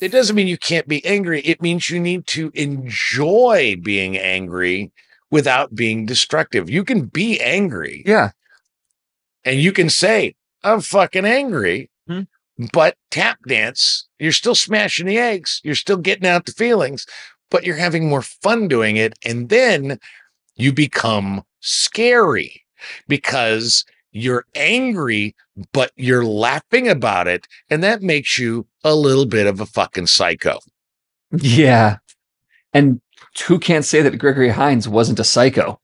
it doesn't mean you can't be angry. It means you need to enjoy being angry without being destructive. You can be angry Yeah. and you can say, I'm fucking angry, Hmm. but tap dance, you're still smashing the eggs, you're still getting out the feelings, but you're having more fun doing it. And then you become scary because you're angry, but you're laughing about it. And that makes you a little bit of a fucking psycho. Yeah. And who can't say that Gregory Hines wasn't a psycho?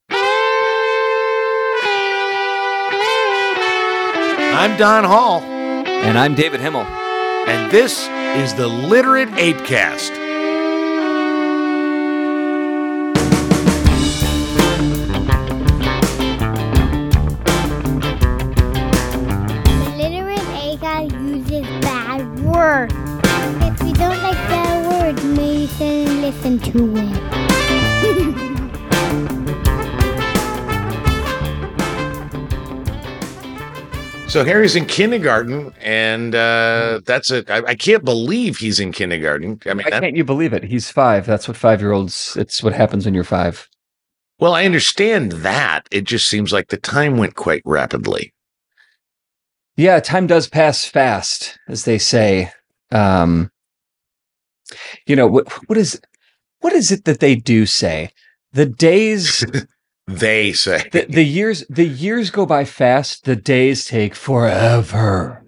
I'm Don Hall, And I'm David Himmel. and this is the Literate ApeCast. Shouldn't to it. So Harry's in kindergarten, and uh, that's it. I, I can't believe he's in kindergarten. I mean, Why that- can't you believe it? He's five. That's what five year olds, it's what happens when you're five. well, I understand that. It just seems like the time went quite rapidly. Yeah, time does pass fast, as they say. Um, you know, what, what is, what is it that they do say? The days They say. the, the years the years go by fast the days take forever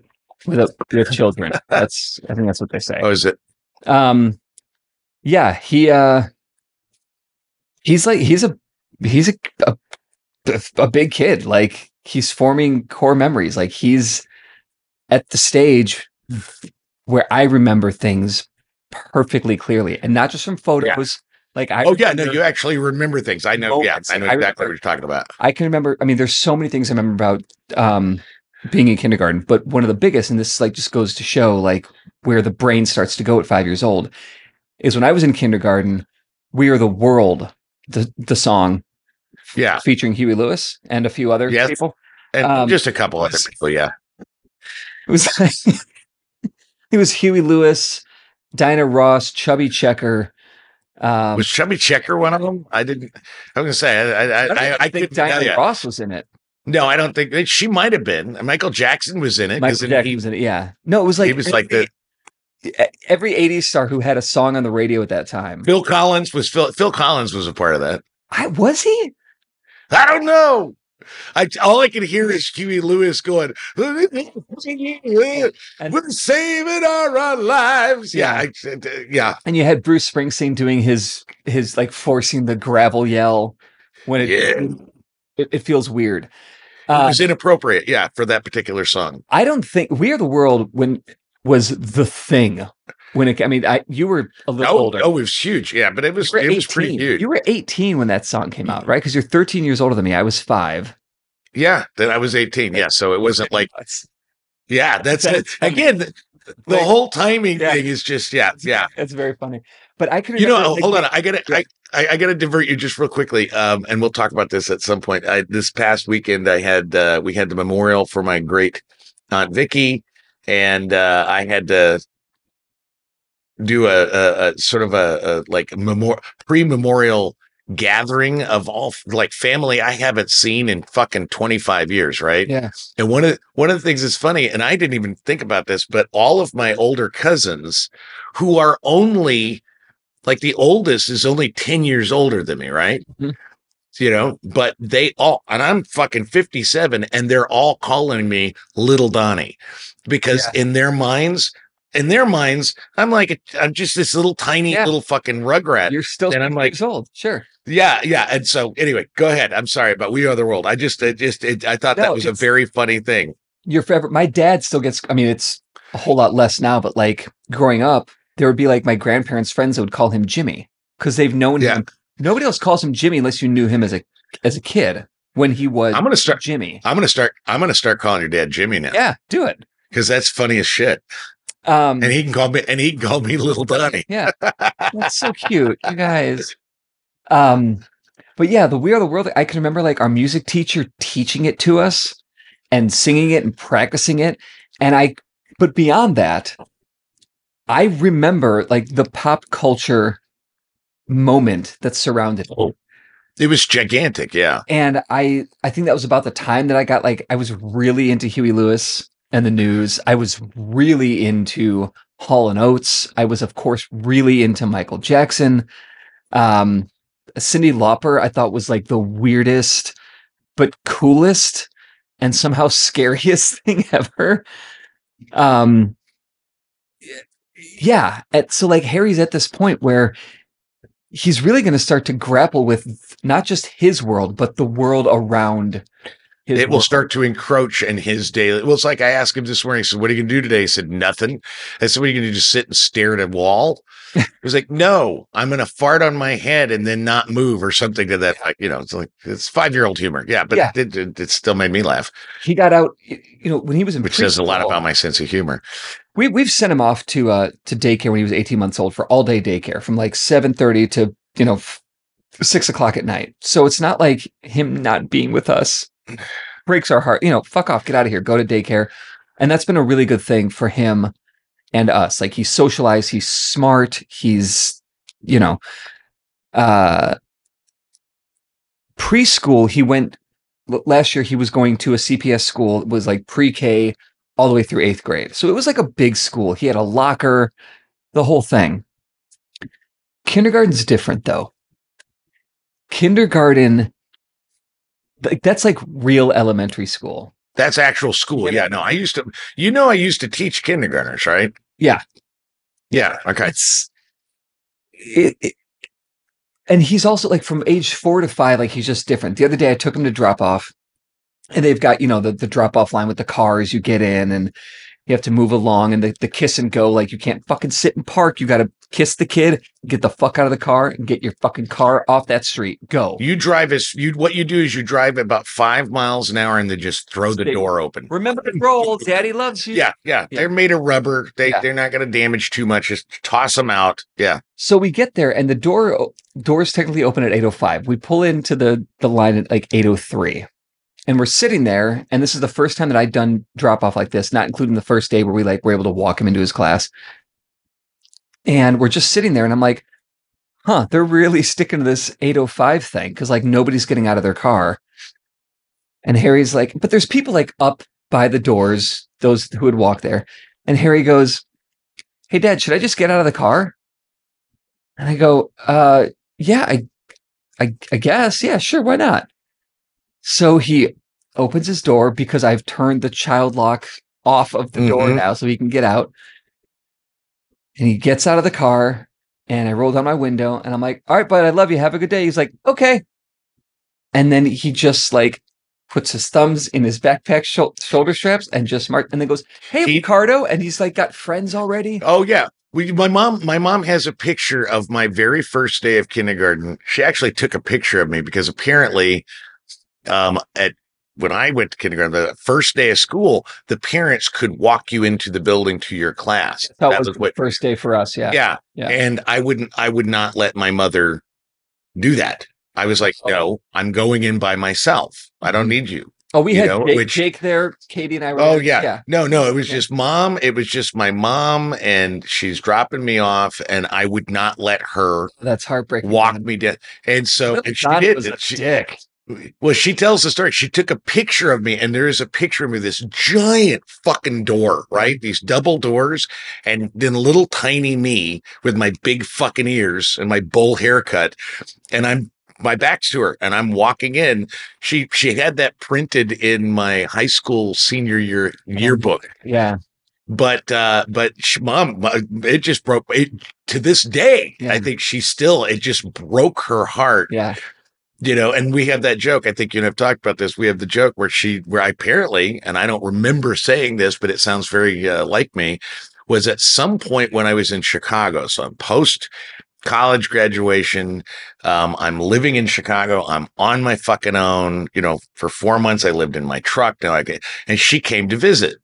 with, a, with children that's i think that's what they say Oh, is it? um yeah he uh he's like he's a he's a, a a big kid like he's forming core memories like he's at the stage where i remember things perfectly clearly and not just from photos like i Oh, yeah. No, you actually remember things. I know. Yeah, I know I exactly remember- what you're talking about. I can remember. I mean, there's so many things I remember about um, being in kindergarten, but one of the biggest, and this like just goes to show like where the brain starts to go at five years old, is when I was in kindergarten. We are the world, the the song Yeah, featuring Huey Lewis and a few other Yes. people. and Um, just a couple other people. Yeah. It was like, it was Huey Lewis, Diana Ross, Chubby Checker. Um, Was Chubby Checker one of them? I didn't. I was gonna say. I. I. I, I, I, think Diana ya. Ross was in it. No, I don't think she might have been. Michael Jackson was in it. Michael Jackson he, was in it. Yeah, no, it was like he was like the every 80s star who had a song on the radio at that time. Phil Collins was Phil. Phil Collins was a part of that. I was he? I don't know. I all I can hear is Huey Lewis going, "We're saving our, lives." Yeah, I, uh, yeah, And you had Bruce Springsteen doing his his like forcing the gravel yell when it Yeah. it, it feels weird. it Uh, was inappropriate. Yeah, for that particular song. I don't think We Are the World when was the thing when it I mean I you were a little Oh, older. oh, it was huge. Yeah, but it was it was pretty huge. You were 18 when that song came out, right? Because you're 13 years older than me. I was five. yeah, then I was eighteen. Yeah, so it wasn't like yeah. That's it. Again. The, the Like- whole timing Yeah. thing is just yeah, yeah. That's very funny. But I can You know, like, hold on. I gotta, I, I, I gotta divert you just real quickly. Um, and we'll talk about this at some point. I, this past weekend, I had, uh, we had the memorial for my great aunt Vicky, and uh, I had to do a, a, a sort of a, a like memor- pre-memorial gathering of all like family I haven't seen in fucking 25 years, right? Yeah. And one of one of the things that's funny, and I didn't even think about this, but all of my older cousins who are only like the oldest is only 10 years older than me, right? Mhm. You know, but they all and I'm fucking 57 and they're all calling me little Donnie because in their minds, in their minds, I'm like a, I'm just this little tiny Yeah. little fucking rugrat. You're still And I'm like- years old. Sure. Yeah, yeah. And so anyway, go ahead. I'm sorry, but we are the world. I just, it just, it, I thought that was a very funny thing. You're forever. My dad still gets, I mean, it's a whole lot less now, but like growing up, there would be like my grandparents' friends that would call him Jimmy because they've known Yeah. him. Nobody else calls him Jimmy unless you knew him as a as a kid when he was I'm gonna start. Jimmy. I'm gonna start. I'm gonna start calling your dad Jimmy now Yeah, do it. because that's funny as shit. Um, And he can call me. And he can call me little Donnie. yeah, that's so cute, you guys. Um, but yeah, the We Are the World. I can remember like our music teacher teaching it to us and singing it and practicing it, and I. But beyond that, I remember like the pop culture moment that surrounded it. It was gigantic. Yeah. And I I think that was about the time that I got like I was really into Huey Lewis and the news. I was really into Hall and Oates. I was of course really into Michael Jackson. Um Cyndi Lauper I thought was like the weirdest but coolest and somehow scariest thing ever. Um yeah, at, so like Harry's at this point where he's really going to start to grapple with not just his world, but the world around his it will start to encroach in his daily. Well, it's like I asked him this morning. He said, "What are you going to do today?" He said, "Nothing." I said, "What are you going to do? Just sit and stare at a wall?" he was like, "No, I'm going to fart on my head and then not move or something to that." Like, you know, it's like it's five year old humor. Yeah, but Yeah. It, it, it still made me laugh, He got out, you know, when he was in which says a lot about my sense of humor. We we've sent him off to uh to daycare when he was 18 months old for all day daycare from like 7:30 to you know f- six o'clock at night. So it's not like him not being with us breaks our heart. You know, fuck off, get out of here, go to daycare, and that's been a really good thing for him and us. Like he's socialized, he's smart, he's you know, uh, preschool. He went last year. He was going to a CPS school. It was like pre-K all the way through eighth grade. So it was like a big school. He had a locker, the whole thing. Kindergarten's different though. Kindergarten, that's like real elementary school. That's actual school. Yeah, no, I used to. You know, I used to teach kindergartners, right? Yeah. Yeah. Okay. It's it, it- and he's also like from age four to five, like he's just different. The other day I took him to drop off and they've got, you know, the, the drop off line with the cars you get in and you have to move along and the, the kiss and go, like you can't fucking sit and park. You got to kiss the kid, get the fuck out of the car and get your fucking car off that street. Go. You drive as you. What you do is you drive about five miles an hour and then just throw the door open. Remember the roll. Daddy loves you. Yeah, yeah, Yeah. They're made of rubber. They Yeah. they're not going to damage too much. Just toss them out. Yeah. So we get there and the door doors technically open at 805. We pull into the the line at like 803. And we're sitting there and this is the first time that I'd done drop off like this, not including the first day where we like were able to walk him into his class. And we're just sitting there and I'm like, "Huh, they're really sticking to this 805 thing cuz like nobody's getting out of their car." And Harry's like, "But there's people like up by the doors, those who would walk there." And Harry goes, "Hey dad, should I just get out of the car?" And I go, uh, yeah, I, I, I guess, yeah, sure, why not? So he opens his door because I've turned the child lock off of the door Mhm. now so he can get out. And he gets out of the car and I roll down my window and I'm like, all right, bud, I love you. Have a good day. He's like, okay. And then he just like puts his thumbs in his backpack shou- shoulder straps and just mark and then goes, hey, He- Ricardo. And he's like got friends already. Oh yeah. We, my mom, my mom has a picture of my very first day of kindergarten. She actually took a picture of me because apparently, um, at when I went to kindergarten, the first day of school, the parents could walk you into the building to your class. That That was was the what, first day for us. Yeah. yeah. Yeah. And I wouldn't, I would not let my mother do that. I was like, Oh. no, I'm going in by myself. I don't need you. Oh, we you had know, Jake, which- Jake there. Katie and I were. Oh there. yeah. yeah. No, no, it was Yeah. just mom. It was just my mom and she's dropping me off and I would not let her That's heartbreaking. walk man. me down. And so and she did. was a She- dick. Well, she tells the story. She took a picture of me and there is a picture of me, this giant fucking door, right? These double doors and then little tiny me with my big fucking ears and my bowl haircut. And I'm my back's to her and I'm walking in. She she had that printed in my high school senior year yearbook Yeah. but uh but sh- mom it just broke it to this day Yeah. i think she still it just broke her heart Yeah. You know and we have that joke i think you and i've talked about this we have the joke where she where I apparently and i don't remember saying this but it sounds very uh, like me was at some point when i was in chicago so i'm post college graduation um, i'm living in chicago i'm on my fucking own you know for four months i lived in my truck now i and she came to visit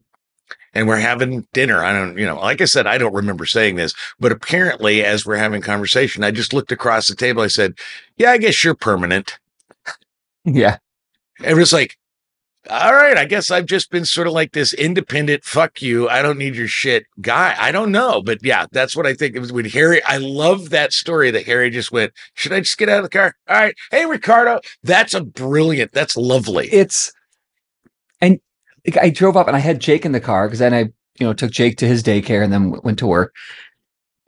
and we're having dinner. I don't, you know, like I said, I don't remember saying this, but apparently, as we're having conversation, I just looked across the table. I said, "Yeah, I guess you're permanent." Yeah. And it was like, all right, I guess I've just been sort of like this independent, fuck you, I don't need your shit guy. I don't know. But yeah, that's what I think. It was when Harry, I love that story that Harry just went, should I just get out of the car? All right. Hey, Ricardo. That's a brilliant, that's lovely. It's and I drove up and I had Jake in the car because then I, you know, took Jake to his daycare and then w- went to work.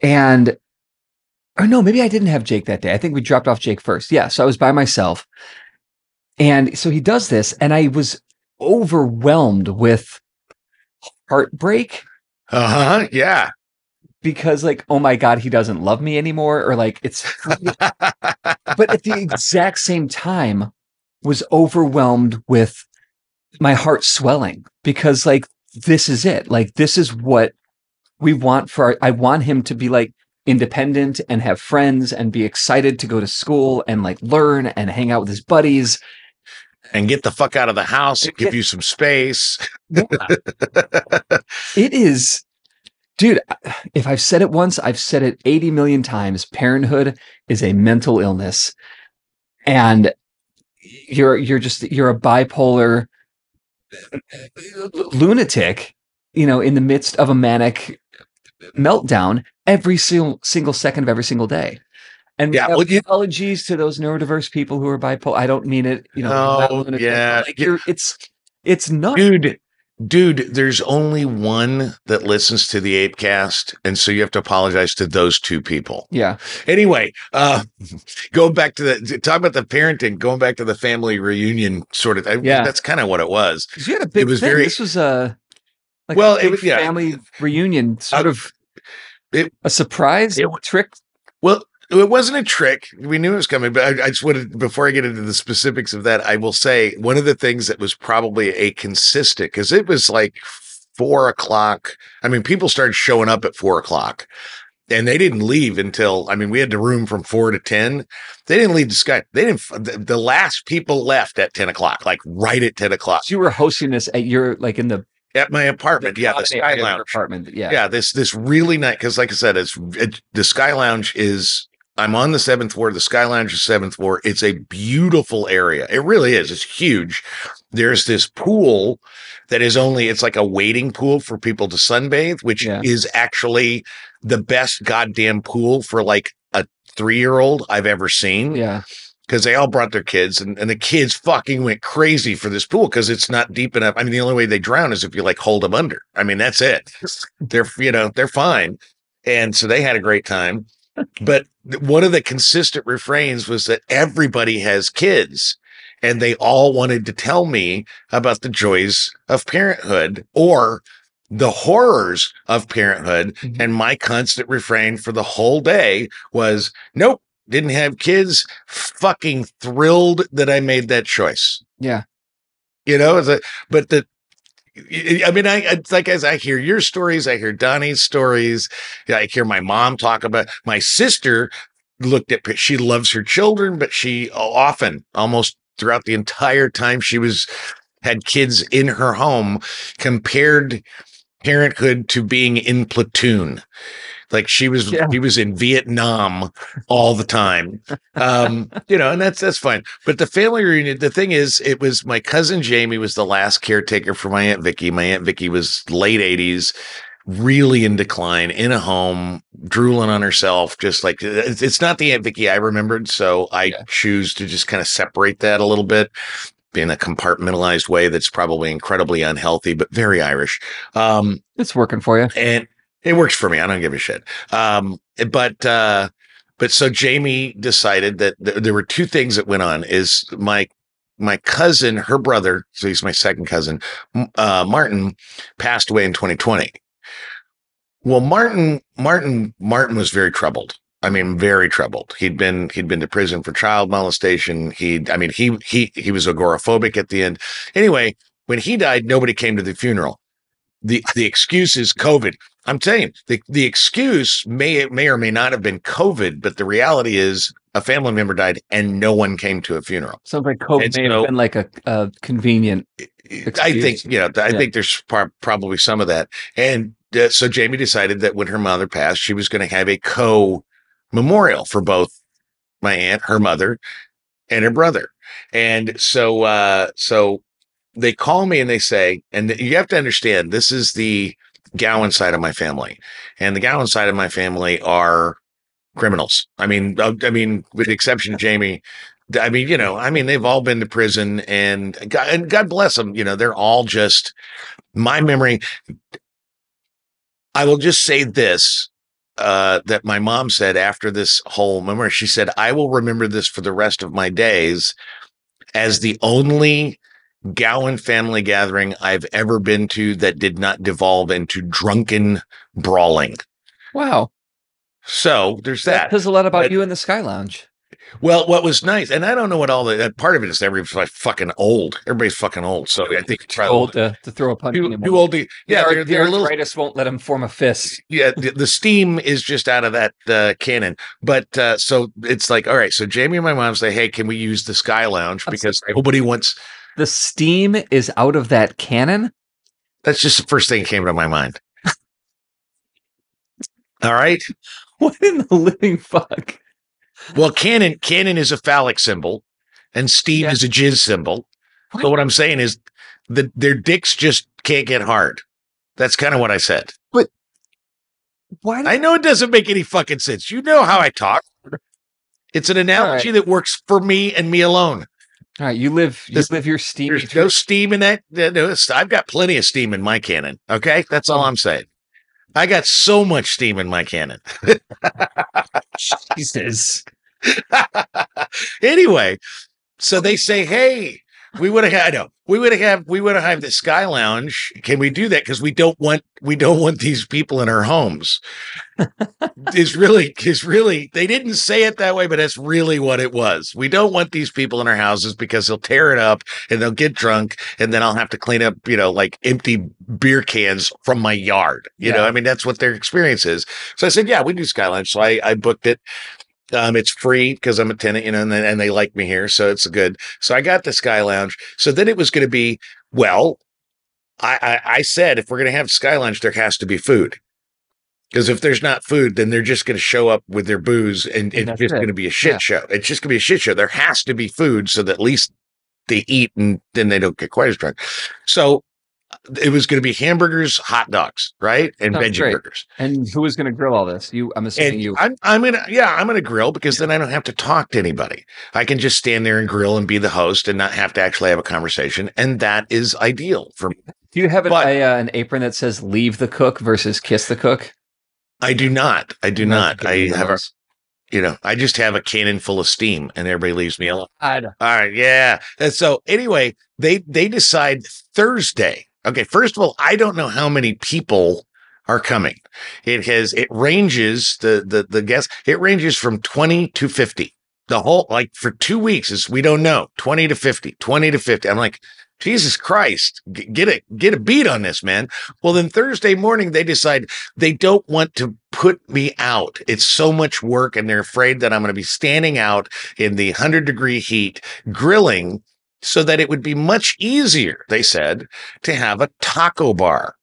And or no, maybe I didn't have Jake that day. I think we dropped off Jake first. Yeah, so I was by myself. And so he does this and I was overwhelmed with heartbreak Uh huh. Yeah. because like oh my god he doesn't love me anymore or like it's but at the exact same time was overwhelmed with my heart swelling because like this is it like this is what we want for our, i want him to be like independent and have friends and be excited to go to school and like learn and hang out with his buddies and get the fuck out of the house, and give you some space. Yeah. it is dude if i've said it once i've said it 80 million times parenthood is a mental illness and you're you're just you're a bipolar lunatic you know in the midst of a manic meltdown every single single second of every single day and Yeah, well, you- apologies to those neurodiverse people who are bipolar. I don't mean it, you know. not Oh, yeah. like you're, it's it's nuts. dude, dude, there's only one that listens to the Ape Cast, And so you have to apologize to those two people. Yeah, Anyway, uh, going back to the talk about the parenting, going back to the family reunion sort of, I, Yeah. that's kind of what it was. you had a big It was thing. very- This was a like Well, a it was- yeah. family reunion, sort Uh, of it- a surprise it trick. Well, it wasn't a trick. We knew it was coming, but I, I just wanted, before I get into the specifics of that, I will say one of the things that was probably a consistent, because it was like four o'clock. I mean, people started showing up at four o'clock and they didn't leave until, I mean, we had the room from four to 10. They didn't leave the sky. They didn't, the, the last people left at 10 o'clock, like right at 10 o'clock So you were hosting this at your like in the at my apartment. Yeah, the Sky Lounge. apartment. Yeah, yeah this this really nice because like i said it's it, the sky lounge is i'm on the seventh floor the sky lounge is seventh floor it's a beautiful area it really is it's huge there's this pool that is only it's like a waiting pool for people to sunbathe which Yeah. is actually the best goddamn pool for like a three-year-old i've ever seen yeah. because they all brought their kids and, and the kids fucking went crazy for this pool because it's not deep enough. I mean, the only way they drown is if you like hold them under. I mean, that's it. they're, you know, they're fine. And so they had a great time. But one of the consistent refrains was that everybody has kids and they all wanted to tell me about the joys of parenthood or the horrors of parenthood. Mhm. And my constant refrain for the whole day was, nope, didn't have kids, fucking thrilled that I made that choice. Yeah. You know, a, but the, I mean, I it's like as I hear your stories, I hear Donnie's stories, I hear my mom talk about my sister looked at she loves her children, but she often almost throughout the entire time she was had kids in her home compared parenthood to being in platoon. Like she was Yeah. she was in Vietnam all the time. Um, you know, and that's that's fine. But the family reunion, the thing is, it was my cousin Jamie was the last caretaker for my Aunt Vicky. My Aunt Vicky was late 80s, really in decline, in a home, drooling on herself, just like it's it's not the Aunt Vicky I remembered. So I Yeah. choose to just kind of separate that a little bit in a compartmentalized way that's probably incredibly unhealthy, but very Irish. Um, It's working for you. and it works for me. I don't give a shit. Um, but uh, but so Jamie decided that th- there were two things that went on. Is my my cousin, her brother, so he's my second cousin, uh, Martin, passed away in 2020. Well, Martin, Martin, Martin was very troubled. I mean, very troubled. He'd been he'd been to prison for child molestation. He, I mean, he he he was agoraphobic at the end. Anyway, when he died, nobody came to the funeral. The the excuse is COVID. I'm telling you, the, the excuse may may or may not have been COVID, but the reality is a family member died and no one came to a funeral. Sounds like COVID And may have been like a, a convenient. I think, Excuse. you know, I Yeah. think there's prob- probably some of that. And uh, so Jamie decided that when her mother passed, she was going to have a co memorial for both my aunt, her mother, and her brother. And so, uh, so they call me and they say, and you have to understand, this is the Gowan side of my family, and the Gowan side of my family are criminals. I mean, uh, I mean, with the exception of Jamie. I mean, you know, I mean, they've all been to prison, and God, and God bless them. You know, they're all just my memory. I will just say this: uh, that my mom said after this whole memory, she said, "I will remember this for the rest of my days as the only Gowan family gathering I've ever been to that did not devolve into drunken brawling." Wow. So there's That that. says a lot about But- you in the Sky Lounge. Well, what was nice, and I don't know what all the part of it is. Everybody's like fucking old. Everybody's fucking old. So I think Too old to, to throw a punch too, anymore. too old. To, yeah, the, they're, the they're a little. arthritis won't let him form a fist. Yeah, the, the steam is just out of that uh, cannon. But uh, so it's like, all right. So Jamie and my mom say, "Hey, can we use the Sky Lounge because nobody wants." The steam is out of that cannon. That's just the first thing that came to my mind. all right. What in the living fuck? Well, cannon cannon is a phallic symbol, and steam Yeah. is a jizz symbol. So What? what I'm saying is, the their dicks just can't get hard. That's kind of what I said. But why? I know it doesn't make any fucking sense. You know how I talk. It's an analogy that works for me and me alone. All right, you live you This- live your steam. There's no steam in that. no, no, it's- I've got plenty of steam in my cannon. Okay, that's all oh. I'm saying. I got so much steam in my cannon. Jesus. anyway, so they say, "Hey, we would have had no, we would have we would have the Sky Lounge. Can we do that? Because we don't want we don't want these people in our homes." is really is really they didn't say it that way, but that's really what it was. We don't want these people in our houses because they'll tear it up and they'll get drunk, and then I'll have to clean up, you know, like empty beer cans from my yard. You know, I mean that's what their experience is. So I said, "Yeah, we do Sky Lounge." So I I booked it. Um, it's free because I'm a tenant, you know, and, they- and they like me here, so it's good. So I got the Sky Lounge. So then it was going to be, well, I, I I said if we're going to have Sky Lounge, there has to be food. Because if there's not food, then they're just going to show up with their booze, and, And it's just going to be a shit Yeah. show. It's just going to be a shit show. There has to be food so that at least they eat, and then they don't get quite as drunk. So it was going to be hamburgers, hot dogs, right, and Sounds veggie great. burgers. And who is going to grill all this? You. I'm assuming And you. I'm I'm gonna yeah I'm gonna grill because then I don't have to talk to anybody. I can just stand there and grill and be the host and not have to actually have a conversation, and that is ideal for me. Do you have an, but- a, uh, an apron that says "Leave the cook" versus "Kiss the cook"? I do not. I do I'm not. I have a you know I just have a cannon full of steam, and everybody leaves me alone. I don't- All right, yeah. And so anyway, they they decide Thursday. Okay, first of all, I don't know how many people are coming. It has it ranges the the the guess it ranges from 20 to 50. The whole like for 2 weeks is we don't know. 20 to 50, 20 to 50. I'm like Jesus Christ, get a get a beat on this, man. Well, then Thursday morning they decide they don't want to put me out. It's so much work and they're afraid that I'm going to be standing out in the 100 degree heat grilling so that it would be much easier, they said, to have a taco bar.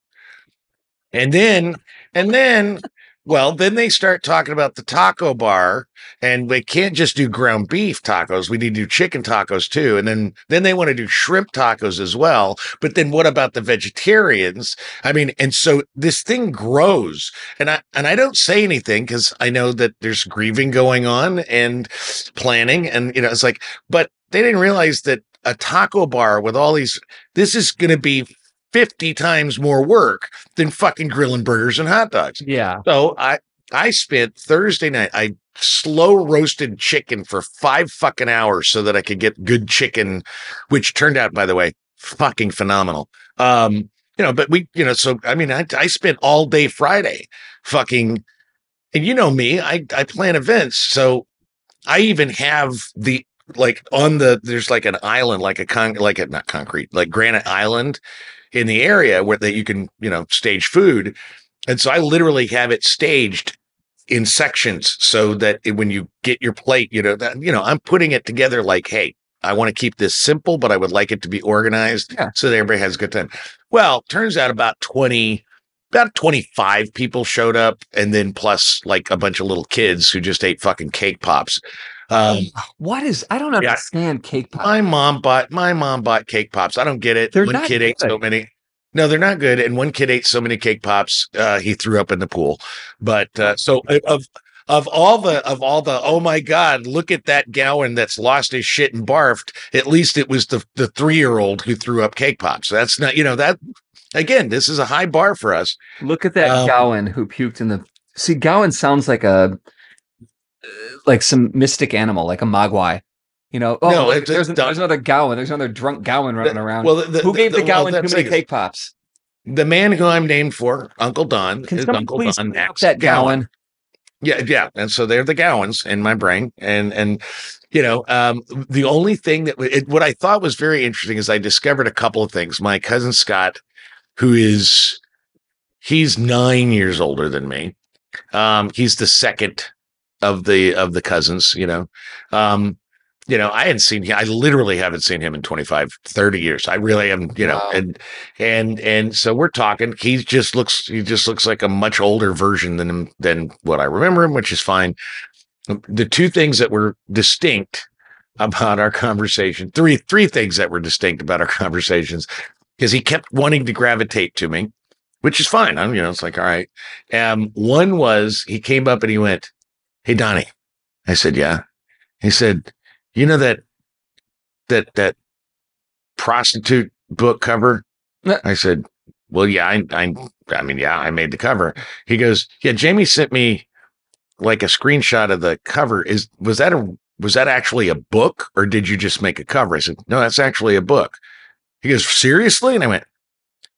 And then, and then, well, then they start talking about the taco bar, and we can't just do ground beef tacos. We need to do chicken tacos too. And then, then they want to do shrimp tacos as well. But then what about the vegetarians? I mean, and so this thing grows, and I and I don't say anything because I know that there's grieving going on and planning, and you know, it's like, but they didn't realize that a taco bar with all these, this is going to be 50 times more work than fucking grilling burgers and hot dogs. Yeah. So I, I spent Thursday night, I slow roasted chicken for five fucking hours so that I could get good chicken, which turned out, by the way, fucking phenomenal. Um, you know, but we, you know, so I mean, I, I spent all day Friday fucking, and you know me, I, I plan events. So I even have the, like on the, there's like an island, like a con, like a, not concrete, like granite island in the area where that you can, you know, stage food. And so I literally have it staged in sections so that it- when you get your plate, you know, that, you know, I'm putting it together like, hey, I want to keep this simple, but I would like it to be organized Yeah. so that everybody has a good time. Well, turns out about 20, about 25 people showed up, and then plus like a bunch of little kids who just ate fucking cake pops. Um, What is? I don't understand cake pops. my mom bought my mom bought cake pops. I don't get it. They're one kid ate so many. No, they're not good. And one kid ate so many cake pops, uh, he threw up in the pool. But uh, so of of all the of all the oh my god, look at that Gowan that's lost his shit and barfed. At least it was the the three year old who threw up cake pops. That's not you know that again. This is a high bar for us. Look at that Um, Gowan who puked in the. See, Gowan sounds like a uh, like some mystic animal, like a mogwai. You know, oh, No, look, there's, it's there's another Gowan. There's another drunk Gowan running around. Well, the, who gave the, well, Gowan too that's many cake pops? The man who I'm named for, Uncle Don, Can is Uncle please Don Max that Gowan? Yeah, yeah. And so they're the Gowans in my brain. And and you know, um, the only thing that it, what I thought was very interesting is I discovered a couple of things. My cousin Scott, who is he's nine years older than me. Um, he's the second of the of the cousins, you know. Um, you know, I hadn't seen him. I literally haven't seen him in 25, 30 years. I really haven't, you know, Wow. and and and so we're talking. He just looks he just looks like a much older version than him than what I remember him, which is fine. The two things that were distinct about our conversation, three three things that were distinct about our conversations, because he kept wanting to gravitate to me, which is fine. I'm, you know, it's like, all right. Um, one was he came up and he went, Hey Donnie. I said, Yeah. He said, You know that that that prostitute book cover? I said, Well, yeah, I I I mean, yeah, I made the cover. He goes, Yeah, Jamie sent me like a screenshot of the cover. Is was that a was that actually a book or did you just make a cover? I said, No, that's actually a book. He goes, Seriously? And I went,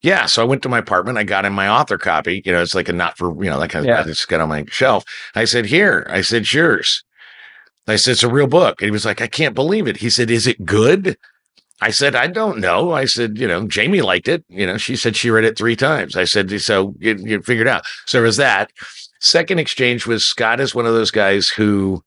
Yeah. So I went to my apartment. I got in my author copy. You know, it's like a not for, you know, like I, Yeah. I just got on my shelf. I said, Here. I said, Yours. I said, It's a real book. And he was like, I can't believe it. He said, Is it good? I said, I don't know. I said, you know, Jamie liked it. You know, she said she read it three times. I said, so you, you figured out. So there was that. Second exchange was Scott is one of those guys who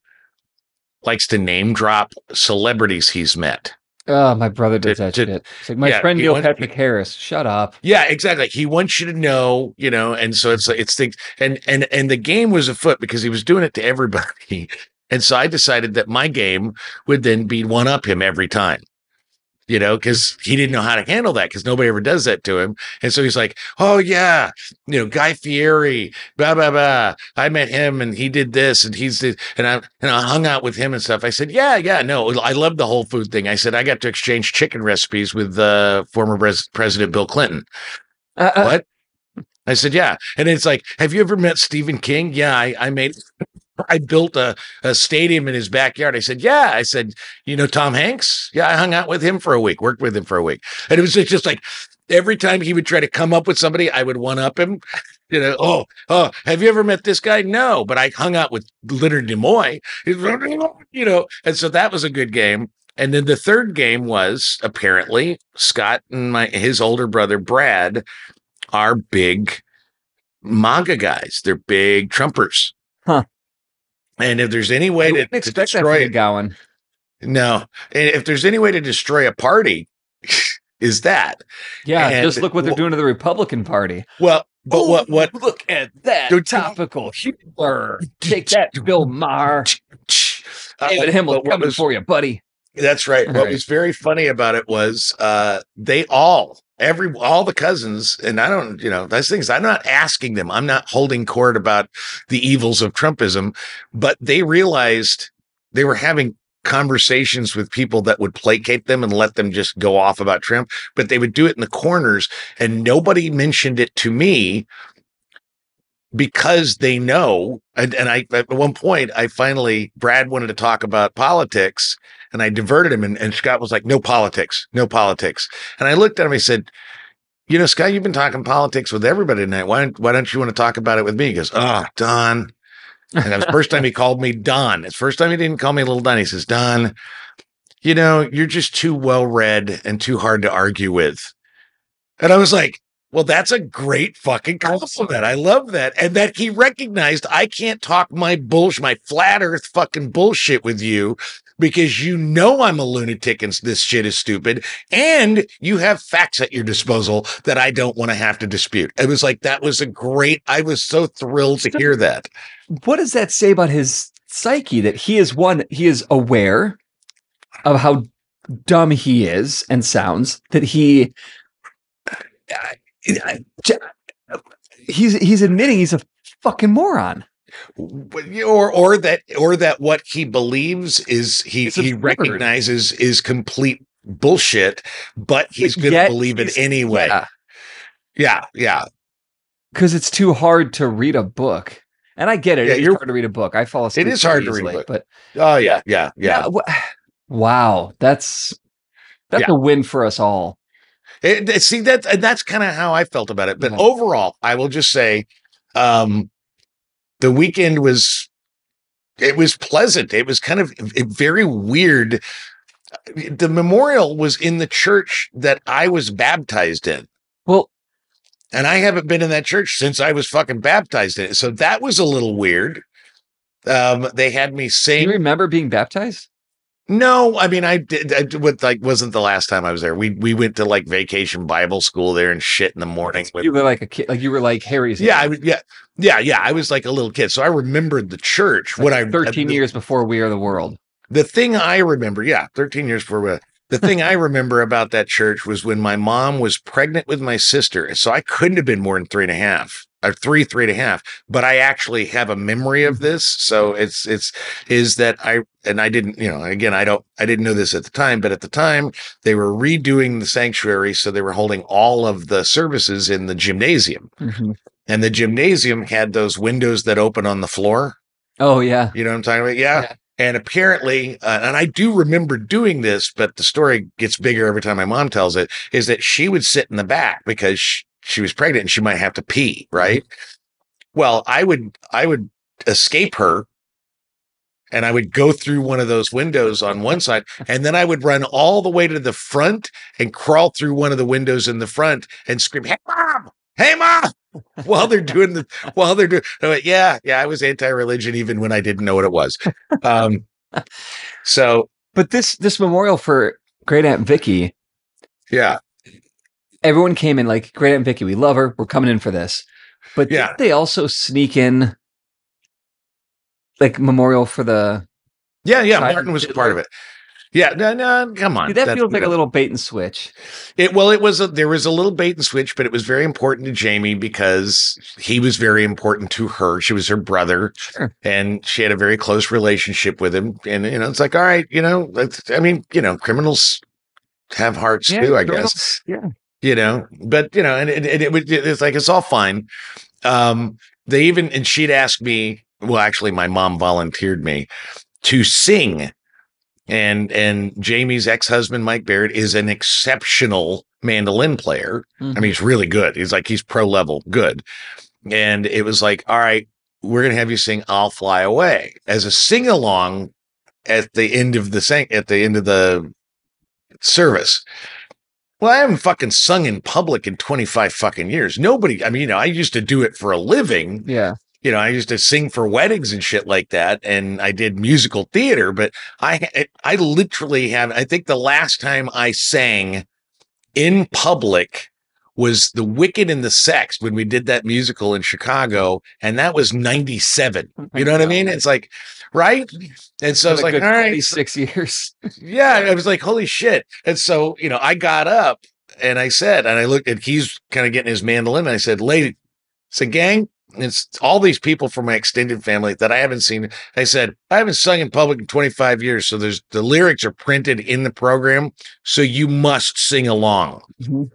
likes to name drop celebrities he's met. Oh, my brother does To- that to- shit. It's like my yeah, friend Neil wants- Patrick Harris. Shut up. Yeah, exactly. He wants you to know, you know, and so it's like it's things and and and the game was afoot because he was doing it to everybody. And so I decided that my game would then be one up him every time. You know, because he didn't know how to handle that because nobody ever does that to him. And so he's like, Oh yeah, you know, Guy Fieri, blah blah blah. I met him and he did this and he's did and I and I hung out with him and stuff. I said, Yeah, yeah, no, I love the whole food thing. I said I got to exchange chicken recipes with uh, former pres- President Bill Clinton. Uh, uh, What? I said, yeah. And it's like, have you ever met Stephen King? Yeah, I, I made, I built a, a stadium in his backyard. I said, yeah. I said, you know, Tom Hanks? Yeah, I hung out with him for a week, worked with him for a week. And it was just, like every time he would try to come up with somebody, I would one up him. You know, oh, oh, have you ever met this guy? No, but I hung out with Leonard Nimoy, you know, and so that was a good game. And then the third game was apparently Scott and my his older brother Brad are big MAGA guys. They're big Trumpers. And if there's any way to, to expect that destroy it, Gowan. no. And if there's any way to destroy a party, is that Yeah, And just look what they're doing to the Republican Party. well? But what what Look at that topical humor. Take that, Bill Maher. uh, David Himmel coming was- for you, buddy. That's right. All what right. was very funny about it was uh they all every all the cousins and I don't you know those things I'm not asking them. I'm not holding court about the evils of Trumpism but they realized they were having conversations with people that would placate them and let them just go off about Trump but they would do it in the corners and nobody mentioned it to me because they know and, and I at one point I finally Brad wanted to talk about politics and I diverted him and, and Scott was like no politics no politics. And I looked at him I said you know Scott you've been talking politics with everybody tonight. Why don't, why don't you want to talk about it with me? He goes oh Don. And that was the first time he called me Don. It's the first time he didn't call me little Don. He says Don you know you're just too well read and too hard to argue with. And I was like well, that's a great fucking compliment. I love that. And that he recognized I can't talk my bullshit, my flat earth fucking bullshit with you because you know I'm a lunatic and this shit is stupid. And you have facts at your disposal that I don't want to have to dispute. It was like, that was a great, I was so thrilled to hear that. What does that say about his psyche that he is one, he is aware of how dumb he is and sounds, that he uh, he's he's admitting he's a fucking moron. Or or that or that what he believes is he It's he absurd. recognizes is complete bullshit, but he's going to believe it anyway. Yeah, Yeah, yeah. because it's too hard to read a book. And I get it. Yeah, it's you're- hard to read a book. I fall asleep. It is hard to read a easily, book. but Oh yeah, yeah, yeah. yeah. wow, that's that's Yeah. a win for us all. It- see that that's kind of how I felt about it. But overall, I will just say, um, the weekend was it was pleasant. It was kind of very weird. The memorial was in the church that I was baptized in. Well, and I haven't been in that church since I was fucking baptized in it. So that was a little weird. Um, they had me sing. do you remember being baptized? No, I mean I did. I, did- what like wasn't the last time I was there. We we went to like vacation Bible school there and shit in the morning. with- You were like a kid, like you were like Harry's. yeah, I was. Yeah, yeah, yeah. I was like a little kid, so I remembered the church. like what I thirteen the, years before We Are the World. The thing I remember, yeah, thirteen years before. we- The thing I remember about that church was when my mom was pregnant with my sister. So I couldn't have been more than three and a half or three, three and a half. But I actually have a memory of this. So it's, it's, is that I, and I didn't, you know, again, I don't, I didn't know this at the time, but at the time they were redoing the sanctuary. So they were holding all of the services in the gymnasium. Mhm. And the gymnasium had those windows that open on the floor. Oh yeah, You know what I'm talking about? Yeah. Yeah. And apparently, uh, and I do remember doing this, but the story gets bigger every time my mom tells it, is that she would sit in the back because she, she was pregnant and she might have to pee, right? Well, I would, I would escape her and I would go through one of those windows on one side and then I would run all the way to the front and crawl through one of the windows in the front and scream, Hey mom, hey mom, while they're doing the, while they're doing, went, yeah, yeah, I was anti-religion even when I didn't know what it was. Um, so but this this memorial for Great Aunt Vicky, yeah, everyone came in like Great Aunt Vicky. We love her. We're coming in for this. But Yeah. did they also sneak in like memorial for the? yeah, yeah, Martin was part of it. Yeah, no, no, come on. Dude, that That's- feels like a little bait and switch. It well, it was a there was a little bait and switch, but it was very important to Jamie because he was very important to her. She was her brother, Sure. and she had a very close relationship with him. And you know, it's like, all right, you know, I mean, you know, criminals have hearts too, I guess. Yeah. You know, but you know, and it, it, it it's like it's all fine. Um, they even and she'd asked me. Well, actually, my mom volunteered me to sing and and Jamie's ex-husband Mike Barrett is an exceptional mandolin player. I Mhm. mean, he's really good. He's like he's pro level good. And it was like, all right, we're gonna have you sing "I'll Fly Away" as a sing along at the end of the sang at the end of the service. Well, I haven't fucking sung in public in 25 fucking years. Nobody, I mean, you know, I used to do it for a living yeah. you know, I used to sing for weddings and shit like that, and I did musical theater. But I, I literally have. I think the last time I sang in public was "The Wicked and the Sex" when we did that musical in Chicago, and that was '97. You know what I mean? It's like, right? And so I was like, all right, six years. yeah, I was like, holy shit. And so, you know, I got up and I said, and I looked at he's kind of getting his mandolin. And I said, lady, I said, gang, it's all these people from my extended family that I haven't seen. I said, I haven't sung in public in 25 years. So there's the lyrics are printed in the program. So you must sing along. Mhm.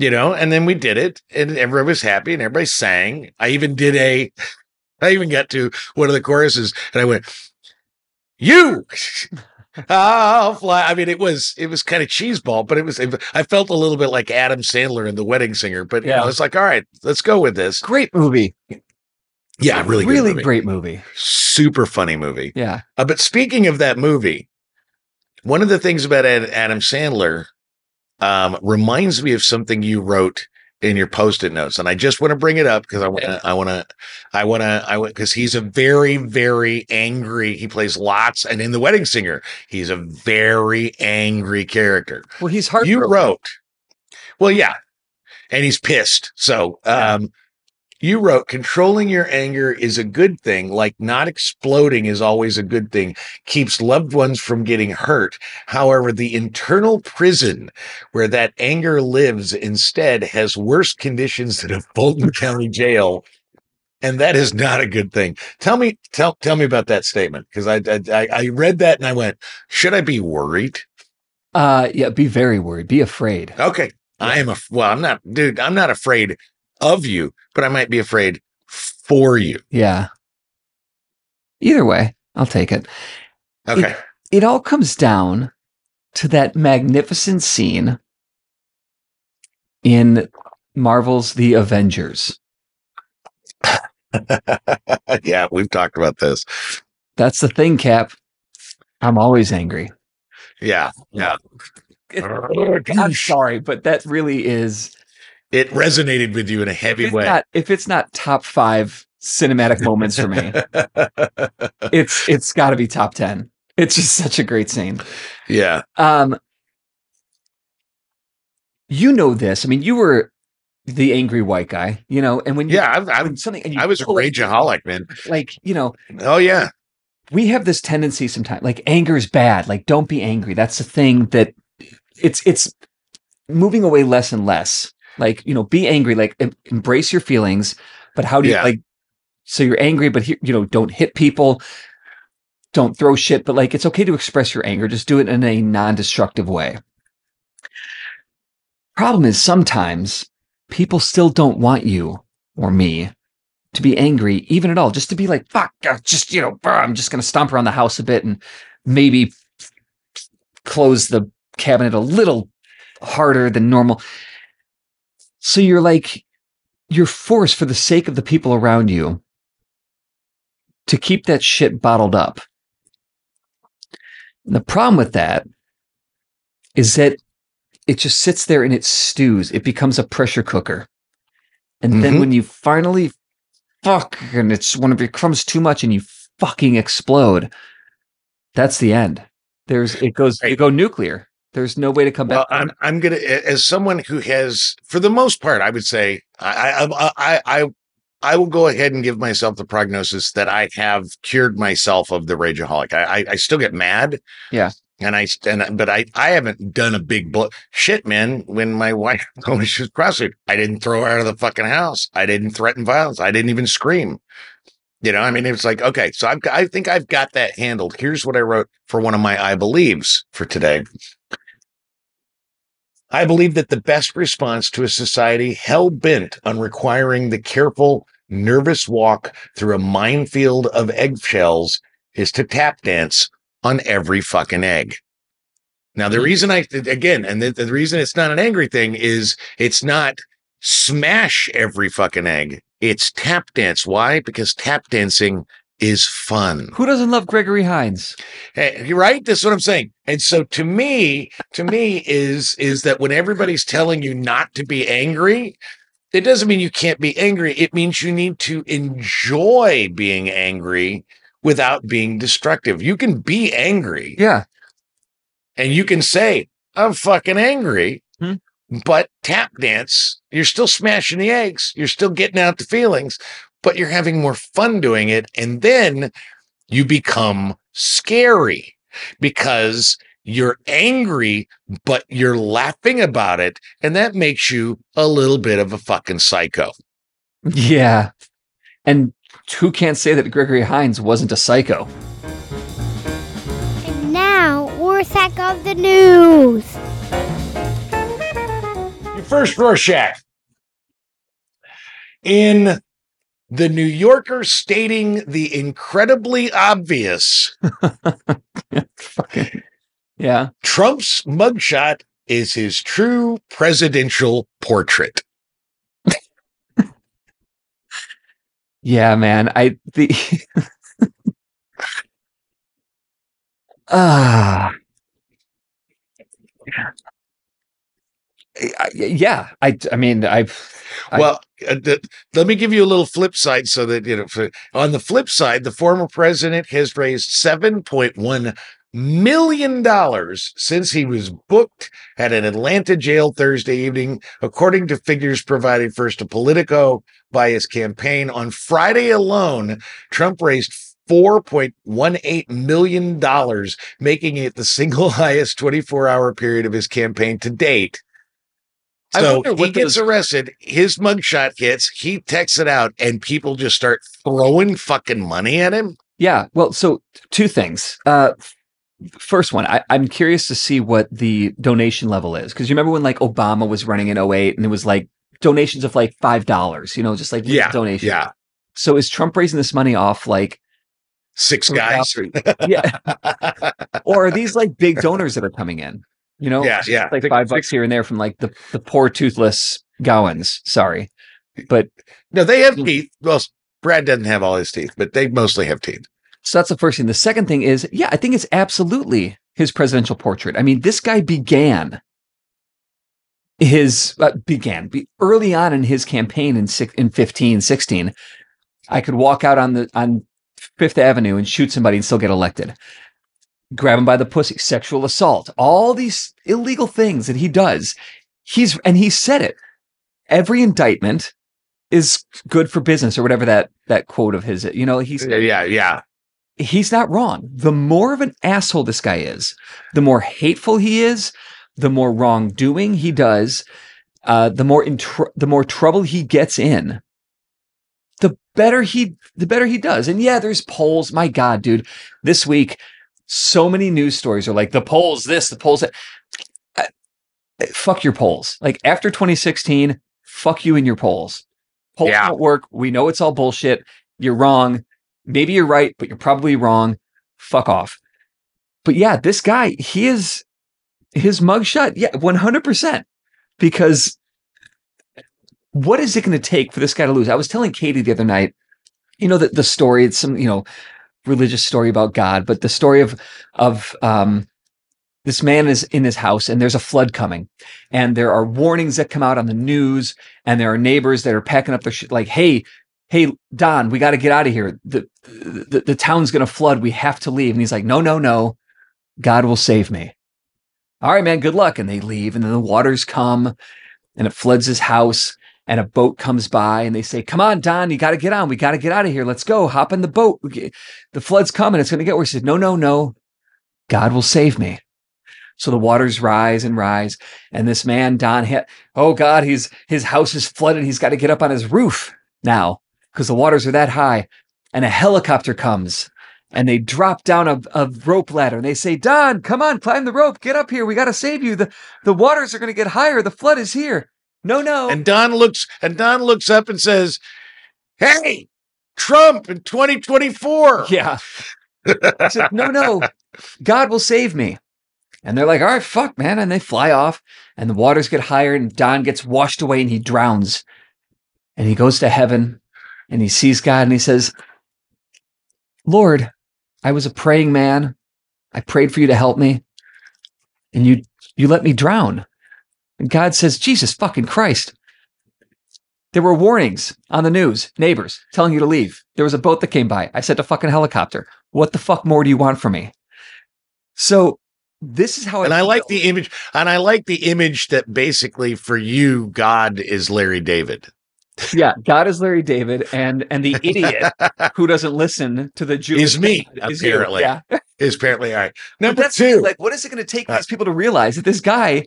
You know, and then we did it and everybody was happy and everybody sang. I even did a I even got to one of the choruses and I went, You I'll fly. I mean, it was it was kind of cheeseball, but it was I felt a little bit like Adam Sandler in The Wedding Singer. But you Yeah. know, it's like, all right, let's go with this. Great movie. Yeah, really, really movie. great movie. super funny movie. Yeah. Uh, but speaking of that movie, one of the things about Ad- Adam Sandler um, reminds me of something you wrote in your post-it notes, and I just want to bring it up because I want to, I want to, I want to, I want because he's a very, very angry. He plays lots, and in The Wedding Singer, he's a very angry character. Well, he's hard. You wrote, well, yeah, and he's pissed. So, um, You wrote, controlling your anger is a good thing, like not exploding is always a good thing, keeps loved ones from getting hurt. However, the internal prison where that anger lives instead has worse conditions than a Fulton County jail. And that is not a good thing. Tell me, tell, tell me about that statement. Cause I, I, I read that and I went, should I be worried? Uh, yeah, be very worried. Be afraid. Okay. I am a, well, I'm not, dude, I'm not afraid of you, but I might be afraid for you. Yeah. Either way, I'll take it. Okay. It all comes down to that magnificent scene in Marvel's The Avengers. yeah, we've talked about this. That's the thing, Cap. I'm always angry. Yeah. Yeah. I'm sorry, but that really is It resonated with you in a heavy if way. not if it's not top five cinematic moments for me, it's it's got to be top ten. It's just such a great scene. yeah. Um, you know this. I mean, you were the angry white guy, you know, and when you, Yeah. I, I, something and you I was a rageaholic, man. like you know, Oh, yeah. we have this tendency sometimes like anger is bad like don't be angry that's the thing that it's it's moving away less and less like you know be angry like em- embrace your feelings but how do you Yeah. like so you're angry but he- you know don't hit people don't throw shit but like it's okay to express your anger just do it in a non-destructive way problem is sometimes people still don't want you or me to be angry even at all just to be like fuck uh, just you know i'm just going to stomp around the house a bit and maybe close the cabinet a little harder than normal so you're like you're forced for the sake of the people around you to keep that shit bottled up. And the problem with that is that it just sits there and it stews. It becomes a pressure cooker. And then Mhm. when you finally fuck and it's one of your crumbs too much and you fucking explode that's the end. There's it goes you go nuclear there's no way to come Well, back I'm I'm gonna as someone who has, for the most part, I would say I I I I I will go ahead and give myself the prognosis that I have cured myself of the rageaholic. I I, I still get mad. Yeah. And I and but I I haven't done a big blow shit, man. When my wife told me she was prostitute, I didn't throw her out of the fucking house. I didn't threaten violence. I didn't even scream. You know, I mean, it's like okay, so I've I think I've got that handled. Here's what I wrote for one of my I believes for today. I believe that the best response to a society hell bent on requiring the careful, nervous walk through a minefield of eggshells is to tap dance on every fucking egg. Now, the Mhm. reason I, again, and the, the reason it's not an angry thing is it's not smash every fucking egg. It's tap dance. Why? Because tap dancing is fun. who doesn't love gregory hines Hey, you're right. That's what I'm saying. And so to me, to me is is that when everybody's telling you not to be angry, it doesn't mean you can't be angry. It means you need to enjoy being angry without being destructive. You can be angry yeah and you can say, I'm fucking angry. Hmm. But tap dance, you're still smashing the eggs, you're still getting out the feelings, but you're having more fun doing it. And then you become scary because you're angry, but you're laughing about it. And that makes you a little bit of a fucking psycho. yeah and who can't say that gregory hines wasn't a psycho And now, Rorschach of the News. Your first Rorschach. In the New Yorker stating the incredibly obvious, yeah Trump's mugshot is his true presidential portrait. Yeah, man. I the ah. I- yeah, I I mean I I- well, uh, the, let me give you a little flip side so that, you know, for, on the flip side, the former president has raised $7.1 million since he was booked at an Atlanta jail Thursday evening, according to figures provided first to Politico by his campaign. On Friday alone, Trump raised $4.18 million, making it the single highest 24 hour period of his campaign to date. I So wonder he gets arrested, his mugshot hits, he texts it out, and people just start throwing fucking money at him. Yeah. Well, so two things. Uh, first one, I, I'm curious to see what the donation level is because you remember when like Obama was running in 08 and it was like donations of like five dollars, you know, just like Yeah, donation. Yeah. So is Trump raising this money off like Six guys. yeah, or are these like big donors that are coming in? You know, Yeah, yeah. like five bucks here and there from like the the poor toothless Gowans. Sorry, but No, they have teeth. Well, Brad doesn't have all his teeth, but they mostly have teeth. So that's the first thing. The second thing is, yeah, I think it's absolutely his presidential portrait. I mean, this guy began his uh, began be, early on in his campaign in six, in 15, 16. I could walk out on the on Fifth Avenue and shoot somebody and still get elected. Grab him by the pussy, sexual assault, all these illegal things that he does. He's and he said it. Every indictment is good for business or whatever that that quote of his. You know, he's Yeah, yeah. he's not wrong. The more of an asshole this guy is, the more hateful he is, the more wrongdoing he does, uh, the more in tr- the more trouble he gets in, the better he the better he does. And yeah, there's polls. My God, dude, this week, so many news stories are like the polls this, the polls that. Uh, fuck your polls. Like after 2016, fuck you and your polls. Polls Yeah. don't work. We know it's all bullshit. You're wrong. Maybe you're right, but you're probably wrong. Fuck off. But yeah, this guy, he is his mugshot. Yeah, 100%. Because what is it going to take for this guy to lose? I was telling Katie the other night, you know, that the story, it's some, you know, religious story about God, but the story of, of, um, this man is in his house and there's a flood coming and there are warnings that come out on the news and there are neighbors that are packing up their shit like, Hey, Hey, Don, we got to get out of here. The, the, the town's going to flood. We have to leave. And he's like, no, no, no. God will save me. All right, man, good luck. And they leave and then the waters come and it floods his house and a boat comes by and they say, come on, Don, you got to get on. We got to get out of here. Let's go. Hop in the boat. The flood's coming. It's going to get worse. He said, no, no, no. God will save me. So the waters rise and rise. And this man, Don, ha- oh God, he's his house is flooded. He's got to get up on his roof now because the waters are that high. And a helicopter comes and they drop down a, a rope ladder and they say, Don, come on, climb the rope. Get up here. We got to save you. The, the waters are going to get higher. The flood is here. No, no. And Don looks and Don looks up and says, Hey, Trump in 2024. yeah. I said, no, no, God will save me. And they're like, all right, fuck, man. And they fly off and the waters get higher and Don gets washed away and he drowns. And he goes to heaven and he sees God and he says, Lord, I was a praying man. I prayed for you to help me. And you you let me drown. And God says, Jesus fucking Christ. There were warnings on the news, neighbors telling you to leave. There was a boat that came by. I sent a fucking helicopter. What the fuck more do you want from me? So this is how And I like the image, and I like the image that basically for you, God is Larry David. yeah, God is Larry David, and and the idiot who doesn't listen to the Jewish Is me, is you. apparently. Yeah, Is apparently all right. but Number that's two, like, what is it going to take for Uh, these people to realize that this guy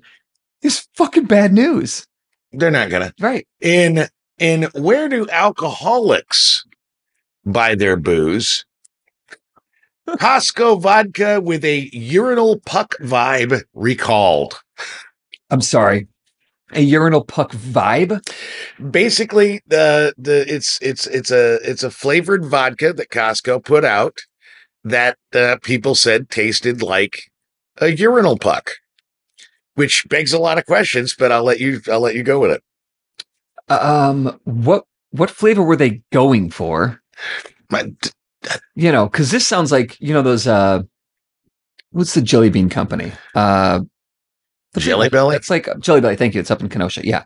is fucking bad news? they're not gonna. Right? In in where do alcoholics buy their booze? Costco vodka with a urinal puck vibe recalled. I'm sorry. A urinal puck vibe. Basically, the the it's it's it's a it's a flavored vodka that Costco put out that uh, people said tasted like a urinal puck, which begs a lot of questions. But I'll let you I'll let you go with it. Um, what what flavor were they going for? My- You know, because this sounds like you know those. uh What's the jelly bean company? Uh the Jelly one. Belly? It's like Jelly Belly. Thank you. It's up in Kenosha. Yeah.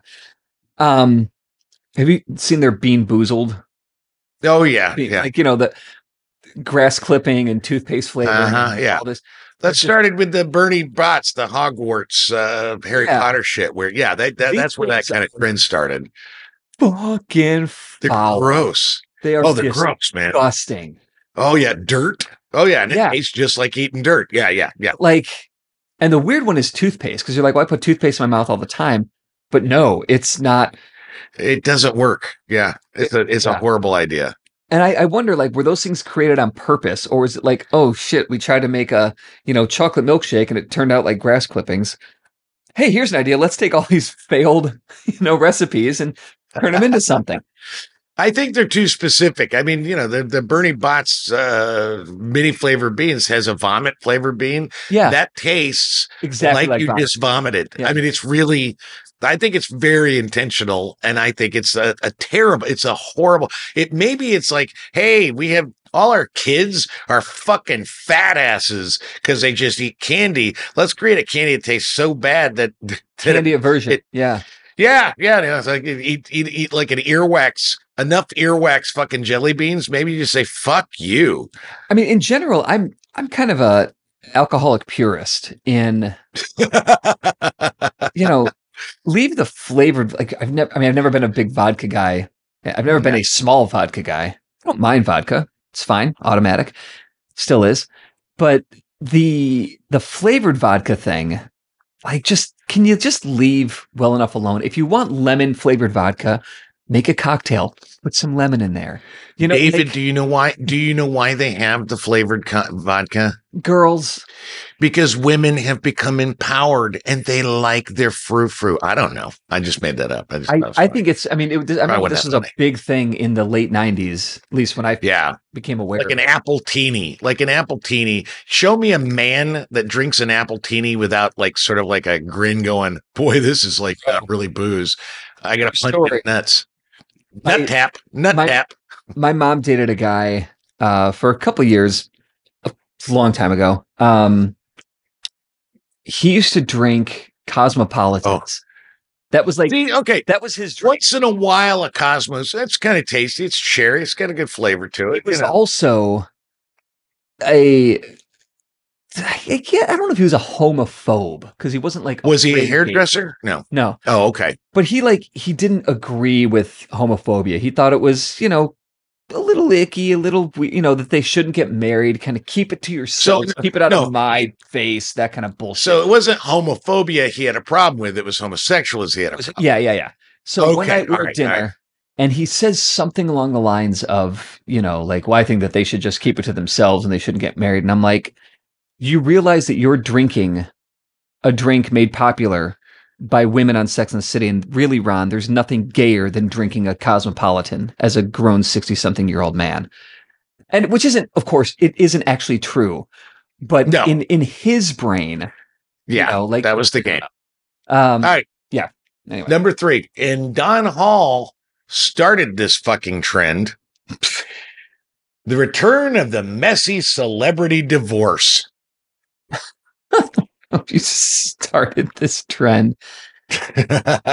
Um, have you seen their BeanBoozled? Oh yeah, Bean- yeah. Like you know the grass clipping and toothpaste flavor. Uh-huh, yeah. all this. That It's just- started with the Bertie Bott's, the Hogwarts, uh, Harry Yeah. Potter shit. Where yeah, that, that that's where that kind of trend started. Fucking They're foul. gross. They are Oh, they're gross, man. disgusting. Oh yeah, dirt. Oh yeah, and it tastes just like eating dirt. Yeah, yeah, yeah. Like, and the weird one is toothpaste because you're like, well, I put toothpaste in my mouth all the time, but no, it's not. It doesn't work. Yeah, it's a it's a horrible idea. And I, I wonder, like, were those things created on purpose, or is it like, oh shit, we tried to make a you know chocolate milkshake and it turned out like grass clippings? Hey, here's an idea. Let's take all these failed, you know, recipes and turn them into something. I think they're too specific. I mean, you know, the the Bertie Bott's uh, mini flavored beans has a vomit flavored bean Yeah, that tastes exactly like, like, you that. just vomited. Yeah. I mean, it's really. I think it's very intentional, and I think it's a, a terrible. It's a horrible. It maybe it's like, hey, we have all our kids are fucking fat asses because they just eat candy. Let's create a candy that tastes so bad that, that it- candy aversion. it- yeah, yeah, yeah, yeah. It's like eat, eat, eat like an earwax, enough earwax fucking jelly beans. Maybe you just say fuck you. I mean, in general, I'm I'm kind of a alcoholic purist in you know, leave the flavored like I've never I mean I've never been a big vodka guy. I've never been a small vodka guy. I don't mind vodka. It's fine, automatic. Still is. But the the flavored vodka thing, like just can you just leave well enough alone? If you want lemon flavored vodka, make a cocktail. Put some lemon in there. You know, David, make- do you know why? Do you know why they have the flavored co- vodka? Girls, Because women have become empowered and they like their frou frou. I don't know. I just made that up. I, just I, thought it was I think it's I mean it, I remember this was a big thing in the late 90s, at least when I yeah, became aware. like an appletini, like an appletini. Show me a man that drinks an appletini without like sort of like a grin, going, "Boy, this is like uh, really booze." I got to punch Story. it nuts. My- Nut tap, nut my- tap. my mom dated a guy uh, for a couple years, a long time ago. Um, he used to drink Cosmopolitans. That was like See, okay. that was his drink. Once in a while, a Cosmos. That's kind of tasty. It's cherry. It's got a good flavor to it. It was you know. also a. I can't. I don't know if he was a homophobe because he wasn't like. was he a hairdresser? No. No, Oh, okay. but he like he didn't agree with homophobia. He thought it was you know a little icky, a little you know that they shouldn't get married. Kind of keep it to yourself. keep it out no. of my face. That kind of bullshit. So it wasn't homophobia he had a problem with. It was homosexuals he had a problem. yeah, yeah, yeah. So one Okay, night we're right, dinner, right. and he says something along the lines of, you know, like, well, I think that they should just keep it to themselves and they shouldn't get married. And I'm like, you realize that you're drinking a drink made popular by women on Sex and the City, and really, Ron, there's nothing gayer than drinking a cosmopolitan as a grown sixty something year old man, and which isn't, of course, it isn't actually true, but No. in in his brain, Yeah, you know, like that was the game. Um, All right. yeah. Anyway, Number three, and Don Hall started this fucking trend. the return of the messy celebrity divorce. you started this trend.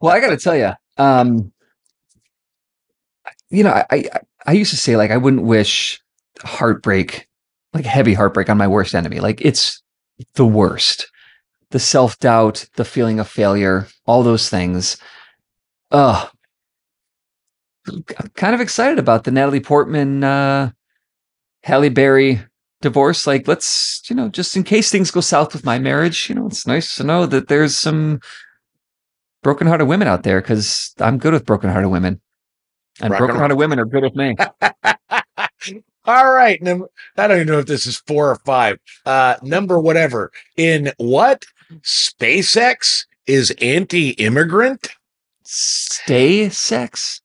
Well, I got to tell you, um, you know, I, I I used to say like I wouldn't wish heartbreak, like heavy heartbreak, on my worst enemy. Like it's the worst. The self doubt, the feeling of failure, all those things. Ugh. I'm kind of excited about the Natalie Portman, uh, Halle Berry divorce. Like, let's, you know, just in case things go south with my marriage, you know, it's nice to know that there's some brokenhearted women out there because I'm good with brokenhearted women. And Rock and brokenhearted women are good with me. All right. I don't even know if this is four or five. Uh, number whatever. In what? SpaceX is anti immigrant? Stay sex?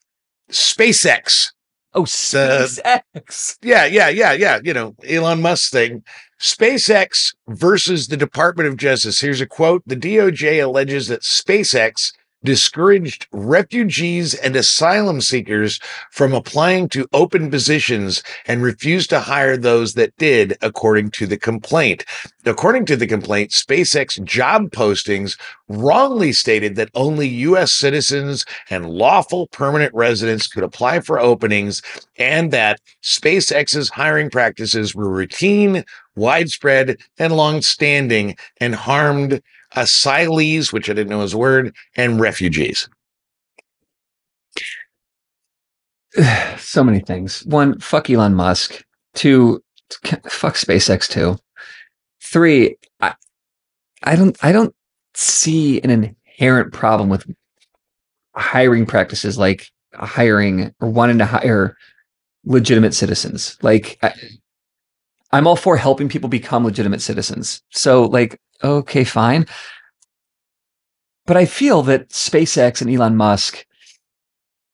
SpaceX. Oh, SpaceX. Yeah, yeah, yeah, yeah. You know, Elon Musk thing. SpaceX versus the Department of Justice. Here's a quote The DOJ alleges that SpaceX discouraged refugees and asylum seekers from applying to open positions and refused to hire those that did, according to the complaint. According to the complaint, SpaceX job postings wrongly stated that only U.S. citizens and lawful permanent residents could apply for openings and that SpaceX's hiring practices were routine, widespread, and long standing and harmed asylees, which I didn't know was a word, and refugees. so many things. One, fuck Elon Musk. Two, fuck SpaceX. Two, three. I, I don't. I don't see an inherent problem with hiring practices like hiring or wanting to hire legitimate citizens. Like, I, I'm all for helping people become legitimate citizens. So, like, okay, fine. But I feel that SpaceX and Elon Musk,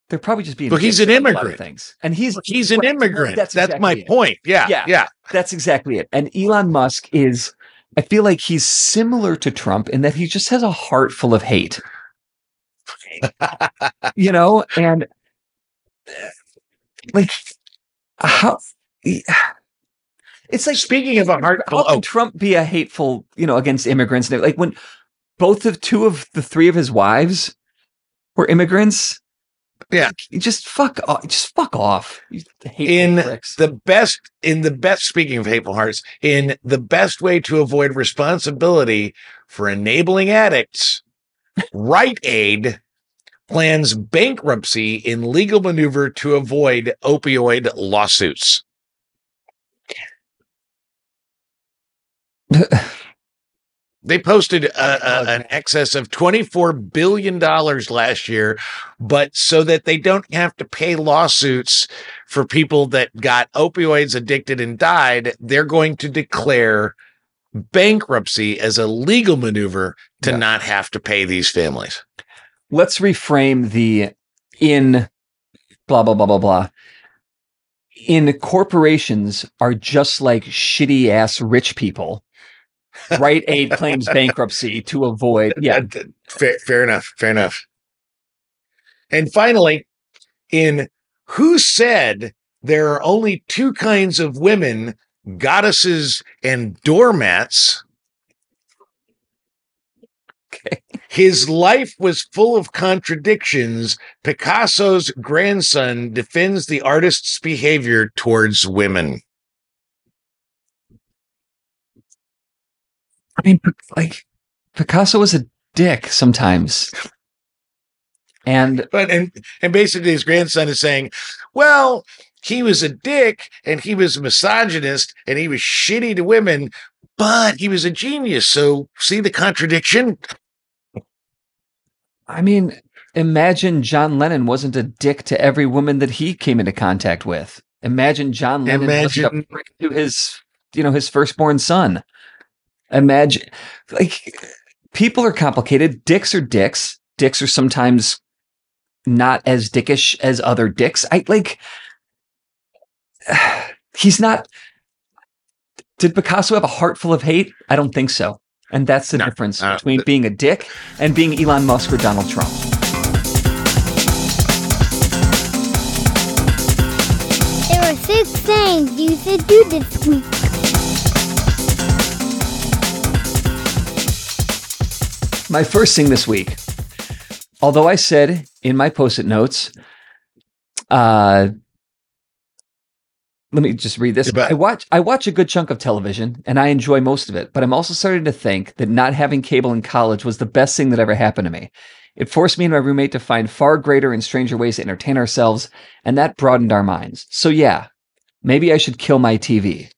they're probably just being. Look, he's an dicks about a lot of immigrant. Things, and he's Look, he's an right, immigrant. That's, That's, exactly my it. point. Yeah, Yeah. yeah. That's exactly it. And Elon Musk is, I feel like he's similar to Trump in that he just has a heart full of hate. you know, and like how it's like Speaking of a heart, how can oh, Trump be a hateful, you know, against immigrants? Like when both of two of the three of his wives were immigrants. Yeah. you just fuck off. Just fuck off. In pricks. the best, in the best, speaking of hateful hearts, in the best way to avoid responsibility for enabling addicts, Rite Aid plans bankruptcy in legal maneuver to avoid opioid lawsuits. They posted uh, a, a, uh, an excess of $24 billion last year, but so that they don't have to pay lawsuits for people that got opioids addicted and died, they're going to declare bankruptcy as a legal maneuver to Yeah. not have to pay these families. let's reframe the in blah blah blah blah blah in corporations are just like shitty ass rich people rite aid claims bankruptcy to avoid yeah fair, fair enough. Fair enough. And finally, in Who Said There Are Only Two Kinds of Women, Goddesses and Doormats? Okay. His life was full of contradictions. Picasso's grandson defends the artist's behavior towards women. I mean like picasso was a dick sometimes and But and and basically his grandson is saying, well, he was a dick and he was a misogynist and he was shitty to women, but he was a genius. So see the contradiction? i mean imagine john lennon wasn't a dick to every woman that he came into contact with imagine john lennon Imagine- to his you know his firstborn son imagine like people are complicated. Dicks are dicks. Dicks are sometimes not as dickish as other dicks. I like he's not did picasso have a heart full of hate? I don't think so. And that's the No, difference uh, between being a dick and being elon musk or donald trump. There are six things you should do this week. My first thing this week, although I said in my post it notes, uh, let me just read this. Yeah, I watch I watch a good chunk of television and I enjoy most of it, but I'm also starting to think that not having cable in college was the best thing that ever happened to me. It forced me and my roommate to find far greater and stranger ways to entertain ourselves, and that broadened our minds. So yeah, maybe I should kill my TV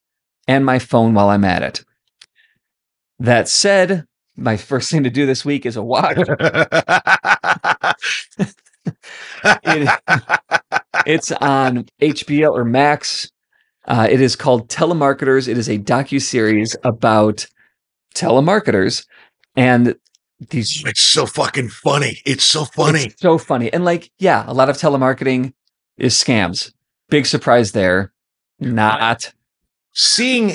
and my phone while I'm at it. That said, my first thing to do this week is a watch. It- it's on HBO or Max. Uh, it is called Telemarketers. It is a docu series about telemarketers, and these it's so fucking funny. It's so funny. it's so funny. And like, yeah, a lot of telemarketing is scams. Big surprise there. Not Seeing,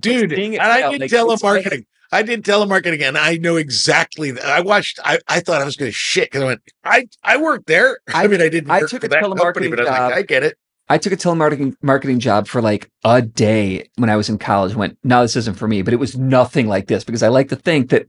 dude, Seeing it and I fail, did like, it's like- telemarketing. I did telemarketing, and I know exactly. That. I watched. I, I thought I was going to shit because I went. I I worked there. I, I- mean, I didn't. I took a that company, telemarketing but I like, job. I get it. I took a telemarketing marketing job for like a day when I was in college. Went, no, this isn't for me. But it was nothing like this because I like to think that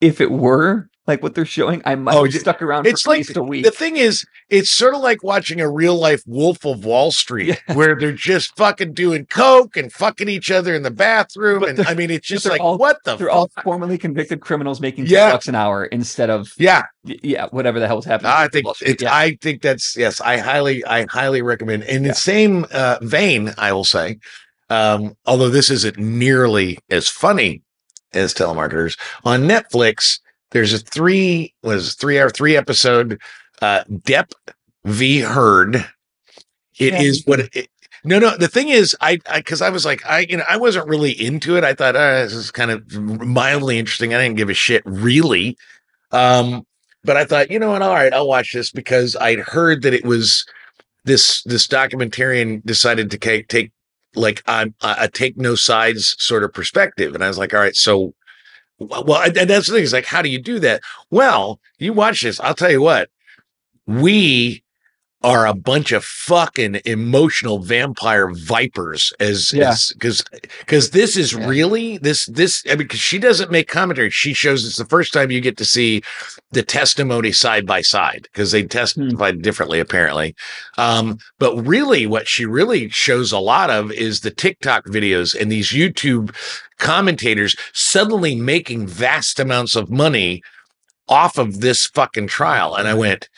if it were like what they're showing, I might Oh, have stuck around It's for like at least a week. the thing is, it's sort of like watching a real life Wolf of Wall Street, where they're just fucking doing coke and fucking each other in the bathroom, But and I mean, it's just like all- what the They're all formerly convicted criminals making Yeah. bucks an hour instead of Yeah, yeah, whatever the hell was happening. I think it's. yeah. I think that's yes. I highly, I highly recommend. In Yeah. the same uh, vein, I will say, um, although this isn't nearly as funny as telemarketers on Netflix. There's a three was three hour three episode uh, Depp v Heard. It is Yeah. what it, no, no. The thing is, I, I, cause I was like, I, you know, I wasn't really into it. I thought, uh, this is kind of mildly interesting. I didn't give a shit really. Um, but I thought, you know what? All right, I'll watch this because I'd heard that it was this, this documentarian decided to take, take like a, a take no sides sort of perspective. And I was like, all right, so, well, and that's the thing is like, how do you do that? Well, you watch this. I'll tell you what, we are a bunch of fucking emotional vampire vipers as Yeah. because because this is Yeah. really this this I mean because she doesn't make commentary. She shows it's the first time you get to see the testimony side by side because they testified differently apparently. Um but really what she really shows a lot of is the TikTok videos and these YouTube commentators suddenly making vast amounts of money off of this fucking trial. And I went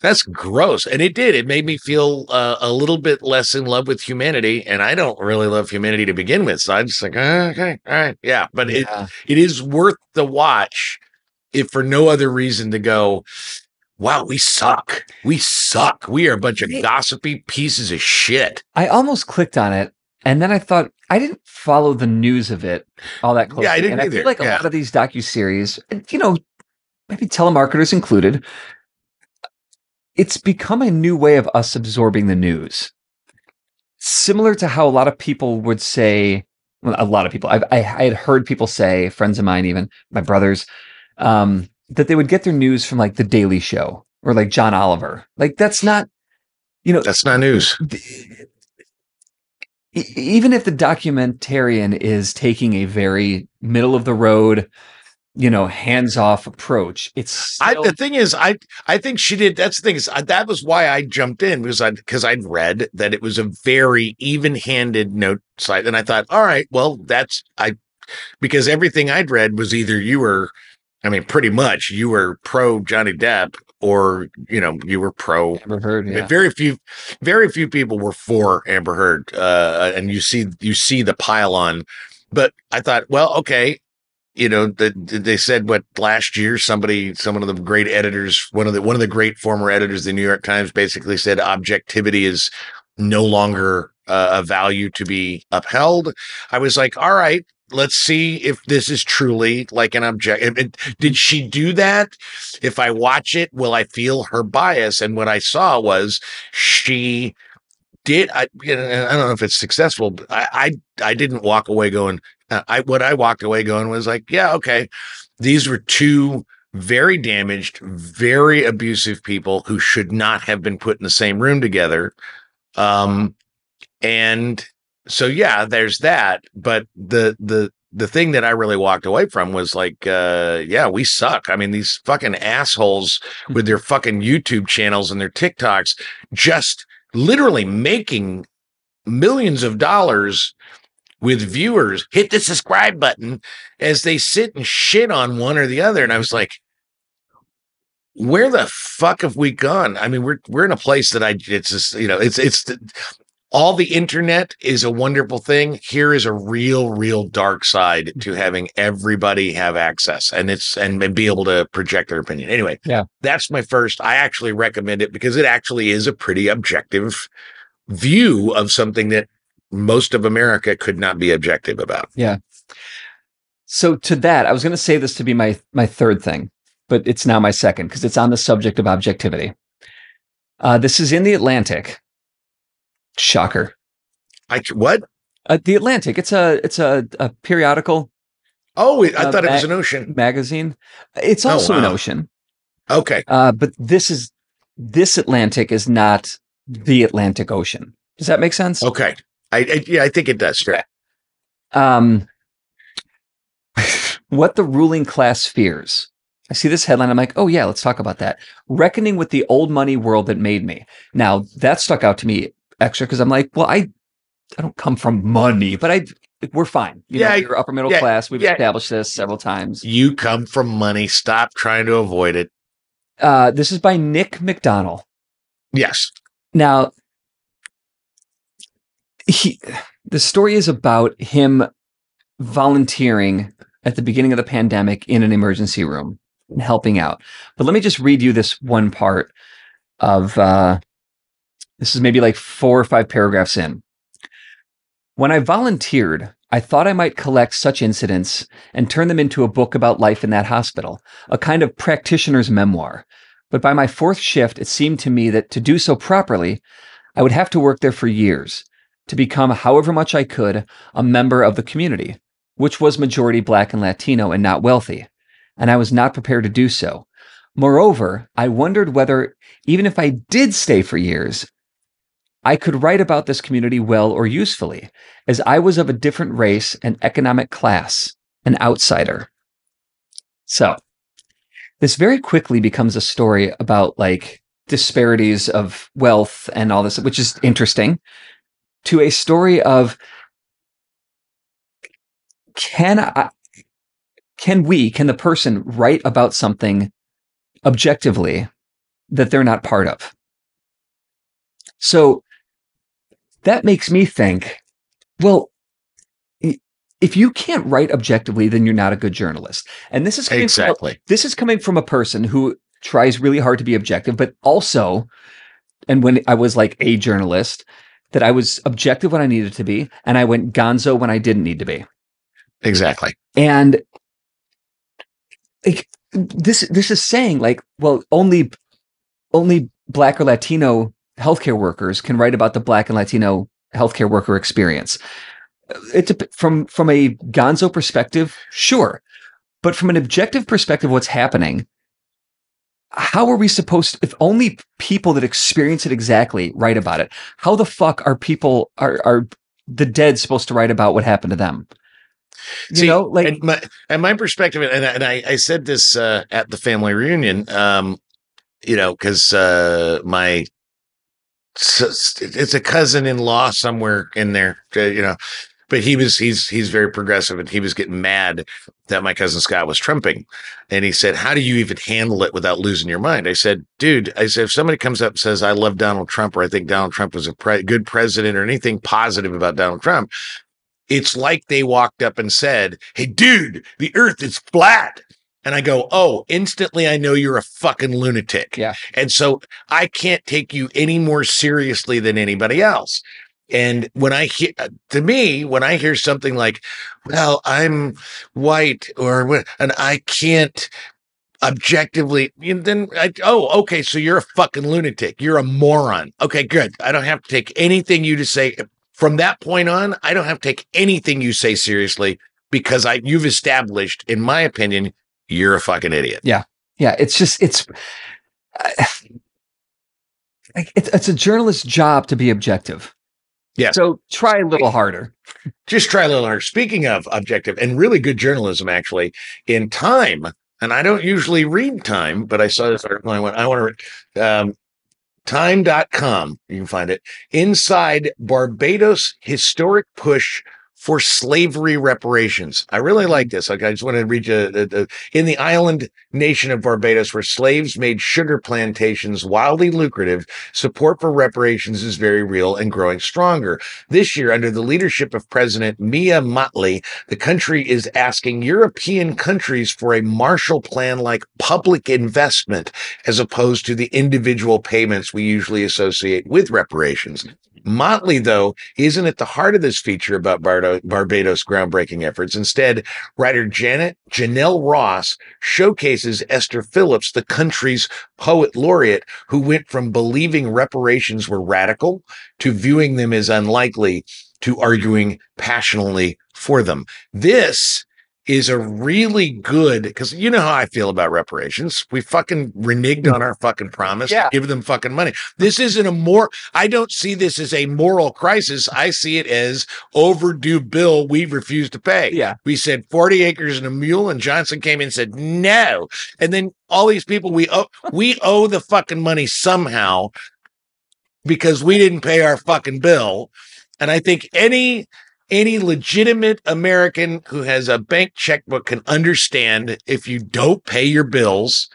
that's gross. And it did. It made me feel uh, a little bit less in love with humanity. And I don't really love humanity to begin with. So I'm just like, "Uh, okay, all right. Yeah. But it, it is worth the watch if for no other reason to go, wow, we suck. We suck. We are a bunch of Yeah. gossipy pieces of shit. I almost clicked on it, and then I thought I didn't follow the news of it all that closely. Yeah, I didn't and I feel like a lot of these docu series, you know, maybe telemarketers included, it's become a new way of us absorbing the news. Similar to how a lot of people would say, well, a lot of people, I've, I, I had heard people say, friends of mine, even my brothers, um, that they would get their news from like the Daily Show or like John Oliver. Like that's not, you know, That's not news. e- even if the documentarian is taking a very middle of the road, you know, hands off approach, it's I, the thing is, I I think she did. That's the thing is I, that was why I jumped in because I because I'd read that it was a very even handed note site, and I thought, all right, well, that's I because everything I'd read was either you were, I mean, pretty much you were pro Johnny Depp or you know you were pro. never heard. Yeah. Very few, very few people were for Amber Heard, uh, and you see you see the pile on. But I thought, well, okay, you know, that they said what last year somebody, some of the great editors, one of the one of the great former editors of the New York Times, basically said objectivity is no longer uh, a value to be upheld. I was like, all right. Let's see if this is truly like an object. Did she do that? If I watch it, will I feel her bias? And what I saw was she did. I, I don't know if it's successful, but I, I, I didn't walk away going. Uh, I what I walked away going was like, yeah, okay, these were two very damaged, very abusive people who should not have been put in the same room together. Um, and so yeah, there's that. But the the the thing that I really walked away from was like, uh, yeah, we suck. I mean, these fucking assholes with their fucking YouTube channels and their TikToks just literally making millions of dollars with viewers hit the subscribe button as they sit and shit on one or the other. And I was like, where the fuck have we gone? I mean, we're we're in a place that I it's just, you know, it's it's all the internet is a wonderful thing. Here is a real, real dark side to having everybody have access and it's and, and be able to project their opinion. Anyway, Yeah. that's my first. I actually recommend it because it actually is a pretty objective view of something that most of America could not be objective about. Yeah. So to that, I was going to say this to be my my third thing, but it's now my second because it's on the subject of objectivity. Uh, this is in the Atlantic. Shocker. I what? Uh, the Atlantic. It's a it's a, a periodical. Oh, I Uh, thought it was an ocean. magazine. It's Oh, also an wow. ocean, Okay. uh, but this is this Atlantic is not the Atlantic Ocean. Does that make sense? Okay. I, I yeah, I think it does. Sure. Um, what the ruling class fears. I see this headline. I'm like, oh yeah, let's talk about that. Reckoning with the old money world that made me. Now that stuck out to me extra because I'm like, well, I, I don't come from money, but I, we're fine. You know, Yeah, you're upper middle yeah, class. We've yeah. established this several times. You come from money. Stop trying to avoid it. Uh, this is by Nick McDonell. Yes. Now, he, the story is about him volunteering at the beginning of the pandemic in an emergency room and helping out. But let me just read you this one part of uh, this is maybe like four or five paragraphs in. When I volunteered, I thought I might collect such incidents and turn them into a book about life in that hospital, a kind of practitioner's memoir. But by my fourth shift, it seemed to me that to do so properly, I would have to work there for years to become, however much I could, a member of the community, which was majority Black and Latino and not wealthy. And I was not prepared to do so. Moreover, I wondered whether, even if I did stay for years, I could write about this community well or usefully, as I was of a different race and economic class, an outsider. So, this very quickly becomes a story about like disparities of wealth and all this, which is interesting, to a story of can I, can we, can the person write about something objectively that they're not part of? So that makes me think, well, if you can't write objectively, then you're not a good journalist. And this is coming from Exactly. this is coming from a person who tries really hard to be objective, but also, and when I was like a journalist, that I was objective when I needed to be, and I went gonzo when I didn't need to be. Exactly. And like this, this is saying like, well, only, only black or Latino healthcare workers can write about the black and Latino healthcare worker experience. It dep- from from a gonzo perspective, sure, but from an objective perspective, what's happening? How are we supposed? if only people that experience it exactly write about it, how the fuck are people are are the dead supposed to write about what happened to them? You See, know, like and my and my perspective, and, I- and I, I said this uh, at the family reunion, um, you know, because uh, my it's a cousin-in-law somewhere in there, uh, you know, but he was he's he's very progressive, and he was getting mad that my cousin Scott was trumping, and he said, "How do you even handle it without losing your mind?" I said, "Dude, I said if somebody comes up and says I love Donald Trump or I think Donald Trump was a pre- good president or anything positive about Donald Trump." it's like they walked up and said, Hey, dude, the earth is flat. And I go, Oh, instantly I know you're a fucking lunatic. Yeah. And so I can't take you any more seriously than anybody else. And when I hear, uh, to me, when I hear something like, well, I'm white or what, and I can't objectively, then I, oh, okay. So you're a fucking lunatic. You're a moron. Okay, good. I don't have to take anything you to say eh, from that point on, I don't have to take anything you say seriously because I you've established, in my opinion, you're a fucking idiot. yeah, Yeah. it's just it's. It's, it's a journalist's job to be objective. Yeah. So try a little harder. Just try a little harder. Speaking of objective and really good journalism, actually, in Time, and I don't usually read Time, but I saw this article. And I went, I want to. read Um, Time.com, you can find it inside Barbados historic push for slavery reparations. I really like this. Like, I just want to read you uh, uh, in the island nation of Barbados, where slaves made sugar plantations wildly lucrative. Support for reparations is very real and growing stronger. This year, under the leadership of President Mia Mottley, the country is asking European countries for a Marshall Plan like public investment as opposed to the individual payments we usually associate with reparations. Mottley, though, isn't at the heart of this feature about Bardo- Barbados' groundbreaking efforts. Instead, writer Janet Janell Ross showcases Esther Phillips, the country's poet laureate, who went from believing reparations were radical to viewing them as unlikely to arguing passionately for them. This is a really good because you know how I feel about reparations. We fucking reneged hmm. on our fucking promise Yeah. to give them fucking money. This isn't a more I don't see this as a moral crisis. I see it as overdue bill we refused to pay. Yeah. We said 40 acres and a mule, and Johnson came in and said no. And then all these people we owe we owe the fucking money somehow because we didn't pay our fucking bill. And I think any any legitimate American who has a bank checkbook can understand if you don't pay your bills,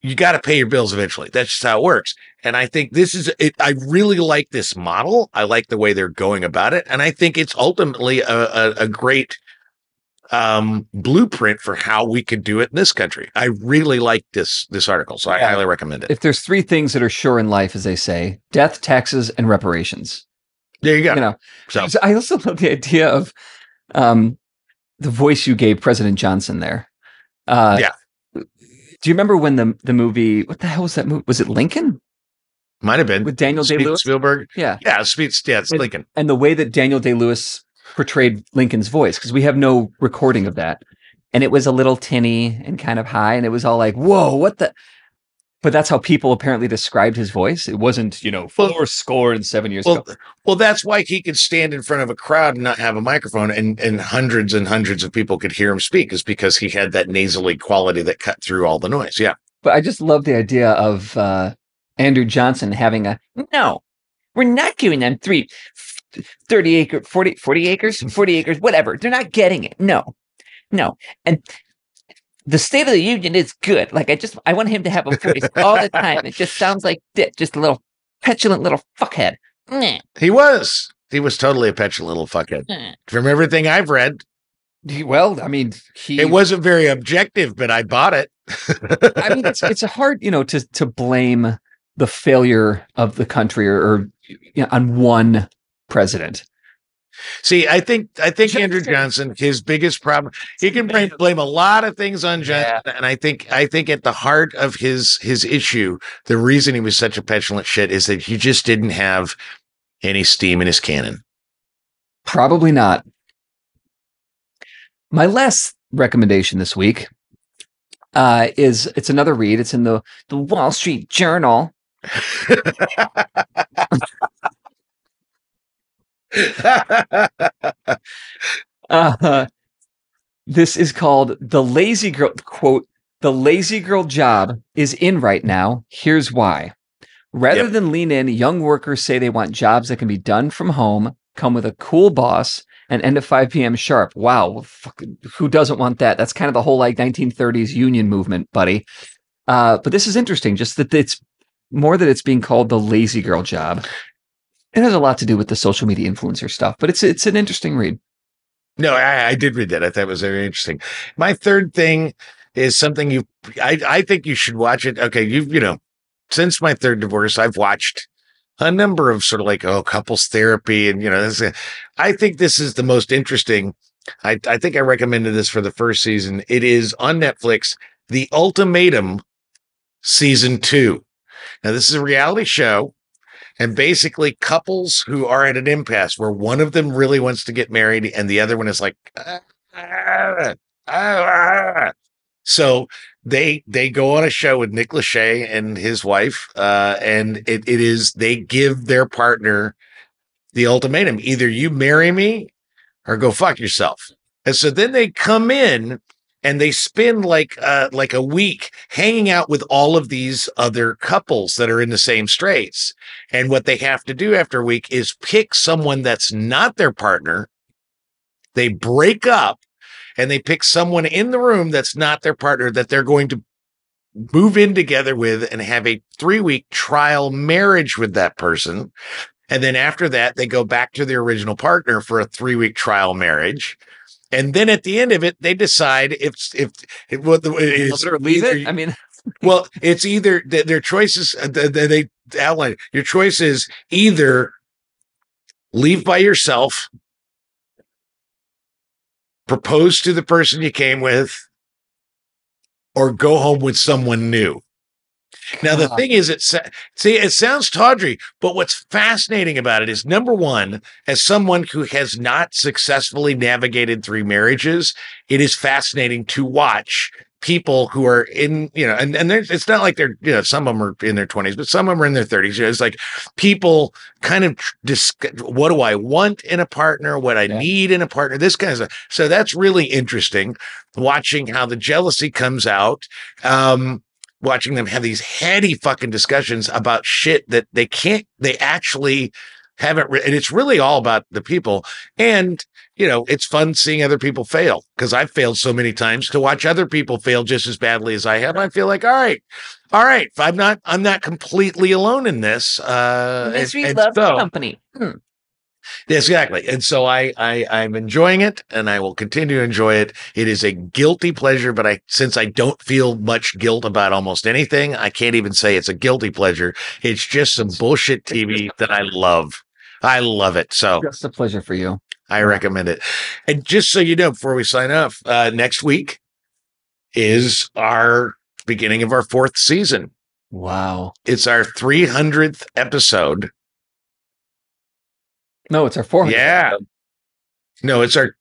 you got to pay your bills eventually. That's just how it works. And I think this is it. I really like this model. I like the way they're going about it, and I think it's ultimately a, a, a great um blueprint for how we could do it in this country. I really like this this article, so I Yeah. highly recommend it. If there's three things that are sure in life, as they say, death, taxes, and reparations. There you go. You know, so So I also love the idea of um, the voice you gave President Johnson there. Uh, Yeah. Do you remember when the the movie? What the hell was that movie? Was it Lincoln might have been with Daniel Day Lewis? Spielberg. Yeah, Yeah, Speeds. Yeah, it's And- Lincoln. and the way that Daniel Day Lewis portrayed Lincoln's voice because we have no recording of that, and it was a little tinny and kind of high, and it was all like, "Whoa, what the." But that's how people apparently described his voice. It wasn't, you know, Well- four score and seven years Well, ago. well, that's why he could stand in front of a crowd and not have a microphone, and and hundreds and hundreds of people could hear him speak, is because he had that nasally quality that cut through all the noise. Yeah, But I just love the idea of uh, Andrew Johnson having a no, we're not giving them three, 30 acre, 40, 40 acres, 40 acres, whatever. They're not getting it. No, no. And the State of the Union is good. Like, I just, I want him to have a voice all the time. It just sounds like Dick, just a little petulant little fuckhead. He was. He was totally a petulant little fuckhead. From everything I've read, He- Well, I mean, he, it wasn't very objective, but I bought it. I mean, it's it's hard, you know, to to blame the failure of the country or, or you know, on one president. See, I think I think Andrew Johnson, his biggest problem, he can blame, blame a lot of things on Johnson, and I think I think at the heart of his his issue, the reason he was such a petulant shit is that he just didn't have any steam in his cannon. Probably not. My last recommendation this week uh, is it's another read. It's in the the Wall Street Journal. Uh, this is called the lazy girl quote. The lazy girl job is in right now. Here's why. Rather Yep. than lean in, young workers say they want jobs that can be done from home, come with a cool boss, and end at 5 p.m. sharp. Wow, fucking- who doesn't want that? That's kind of the whole like 1930s union movement, buddy. Uh, but this is interesting, just that it's more that it's being called the lazy girl job. It has a lot to do with the social media influencer stuff, but it's it's an interesting read. No, I, I did read that. I thought it was very interesting. My third thing is something you, I, I think you should watch it. Okay, you've you know, since my third divorce, I've watched a number of sort of like oh couples therapy, and you know, this, I think this is the most interesting. I, I think I recommended this for the first season. It is on Netflix, The Ultimatum, season two. Now, this is a reality show and basically couples who are at an impasse where one of them really wants to get married and the other one is like "Ah, ah, ah, ah." so they they go on a show with Nick Lachey and his wife uh and it, it is they give their partner the ultimatum either you marry me or go fuck yourself and so then they come in and they spend like uh like a week hanging out with all of these other couples that are in the same straits and what they have to do after a week is pick someone that's not their partner. They break up and they pick someone in the room that's not their partner that they're going to move in together with and have a three week trial marriage with that person. And then after that, they go back to their original partner for a three week trial marriage. And then at the end of it, they decide if if, if what the it's or leave either- it. I mean, well, it's either their choices. uh, th- th- They outline your choice is either leave by yourself, propose to the person you came with, or go home with someone new. Now the thing is, it see it sounds tawdry, but what's fascinating about it is number one, as someone who has not successfully navigated three marriages, it is fascinating to watch people who are in you know and and there's it's not like they're you know some of them are in their 20s but some of them are in their 30s you know, it's like people kind of tr- dis- what do i want in a partner? What i Yeah. need in a partner? This kind of stuff. So that's really interesting watching how the jealousy comes out. Um watching them have these heady fucking discussions about shit that they can't they actually haven't re- and it's really all about the people. And you know it's fun seeing other people fail because i've failed so many times to watch other people fail just as badly as i have. I feel like all right all right i'm not i'm not completely alone in this uh and- Mystery and love so- company. Yes, exactly. And so I, I I'm enjoying it and I will continue to enjoy it. It is a guilty pleasure, but I since I don't feel much guilt about almost anything, I can't even say it's a guilty pleasure. It's just some bullshit TV that I love. I love it. So Just a pleasure for you. I recommend it. And just so you know, before we sign off, uh, next week is our beginning of our fourth season. Wow. It's our 300th episode. No, it's our 400. Yeah. No, it's our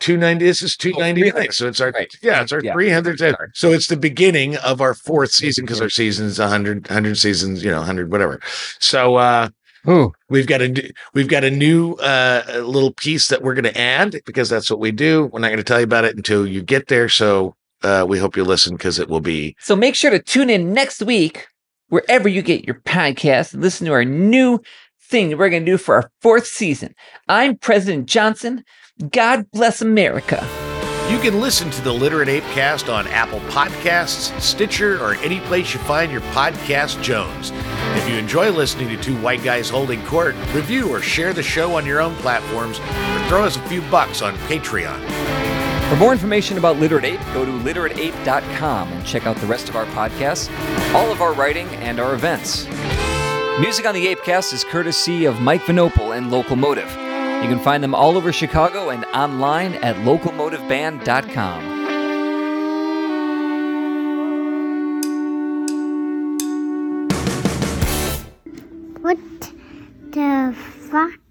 290. This is 299. 300. So it's our, Right. yeah, it's our Yeah. 300th. ep- Sorry. So it's the beginning of our fourth season because our season's 100, 100 seasons, you know, 100, whatever. So, uh, Ooh, We've got a new- we've got a new uh, little piece that we're going to add because that's what we do. We're not going to tell you about it until you get there. So uh, we hope you listen because it will be So make sure to tune in next week, wherever you get your podcast, listen to our new thing that we're going to do for our fourth season. I'm President Johnson. God bless America. You can listen to the Literate Ape Cast on Apple Podcasts, Stitcher, or any place you find your podcast Jones. If you enjoy listening to two white guys holding court, review or share the show on your own platforms, or throw us a few bucks on Patreon. For more information about Literate Ape, go to literateape.com and check out the rest of our podcasts, all of our writing, and our events. Music on the Apecast is courtesy of Mike Vinopal and Locomotive. You can find them all over Chicago and online at locomotiveband.com. What the fuck?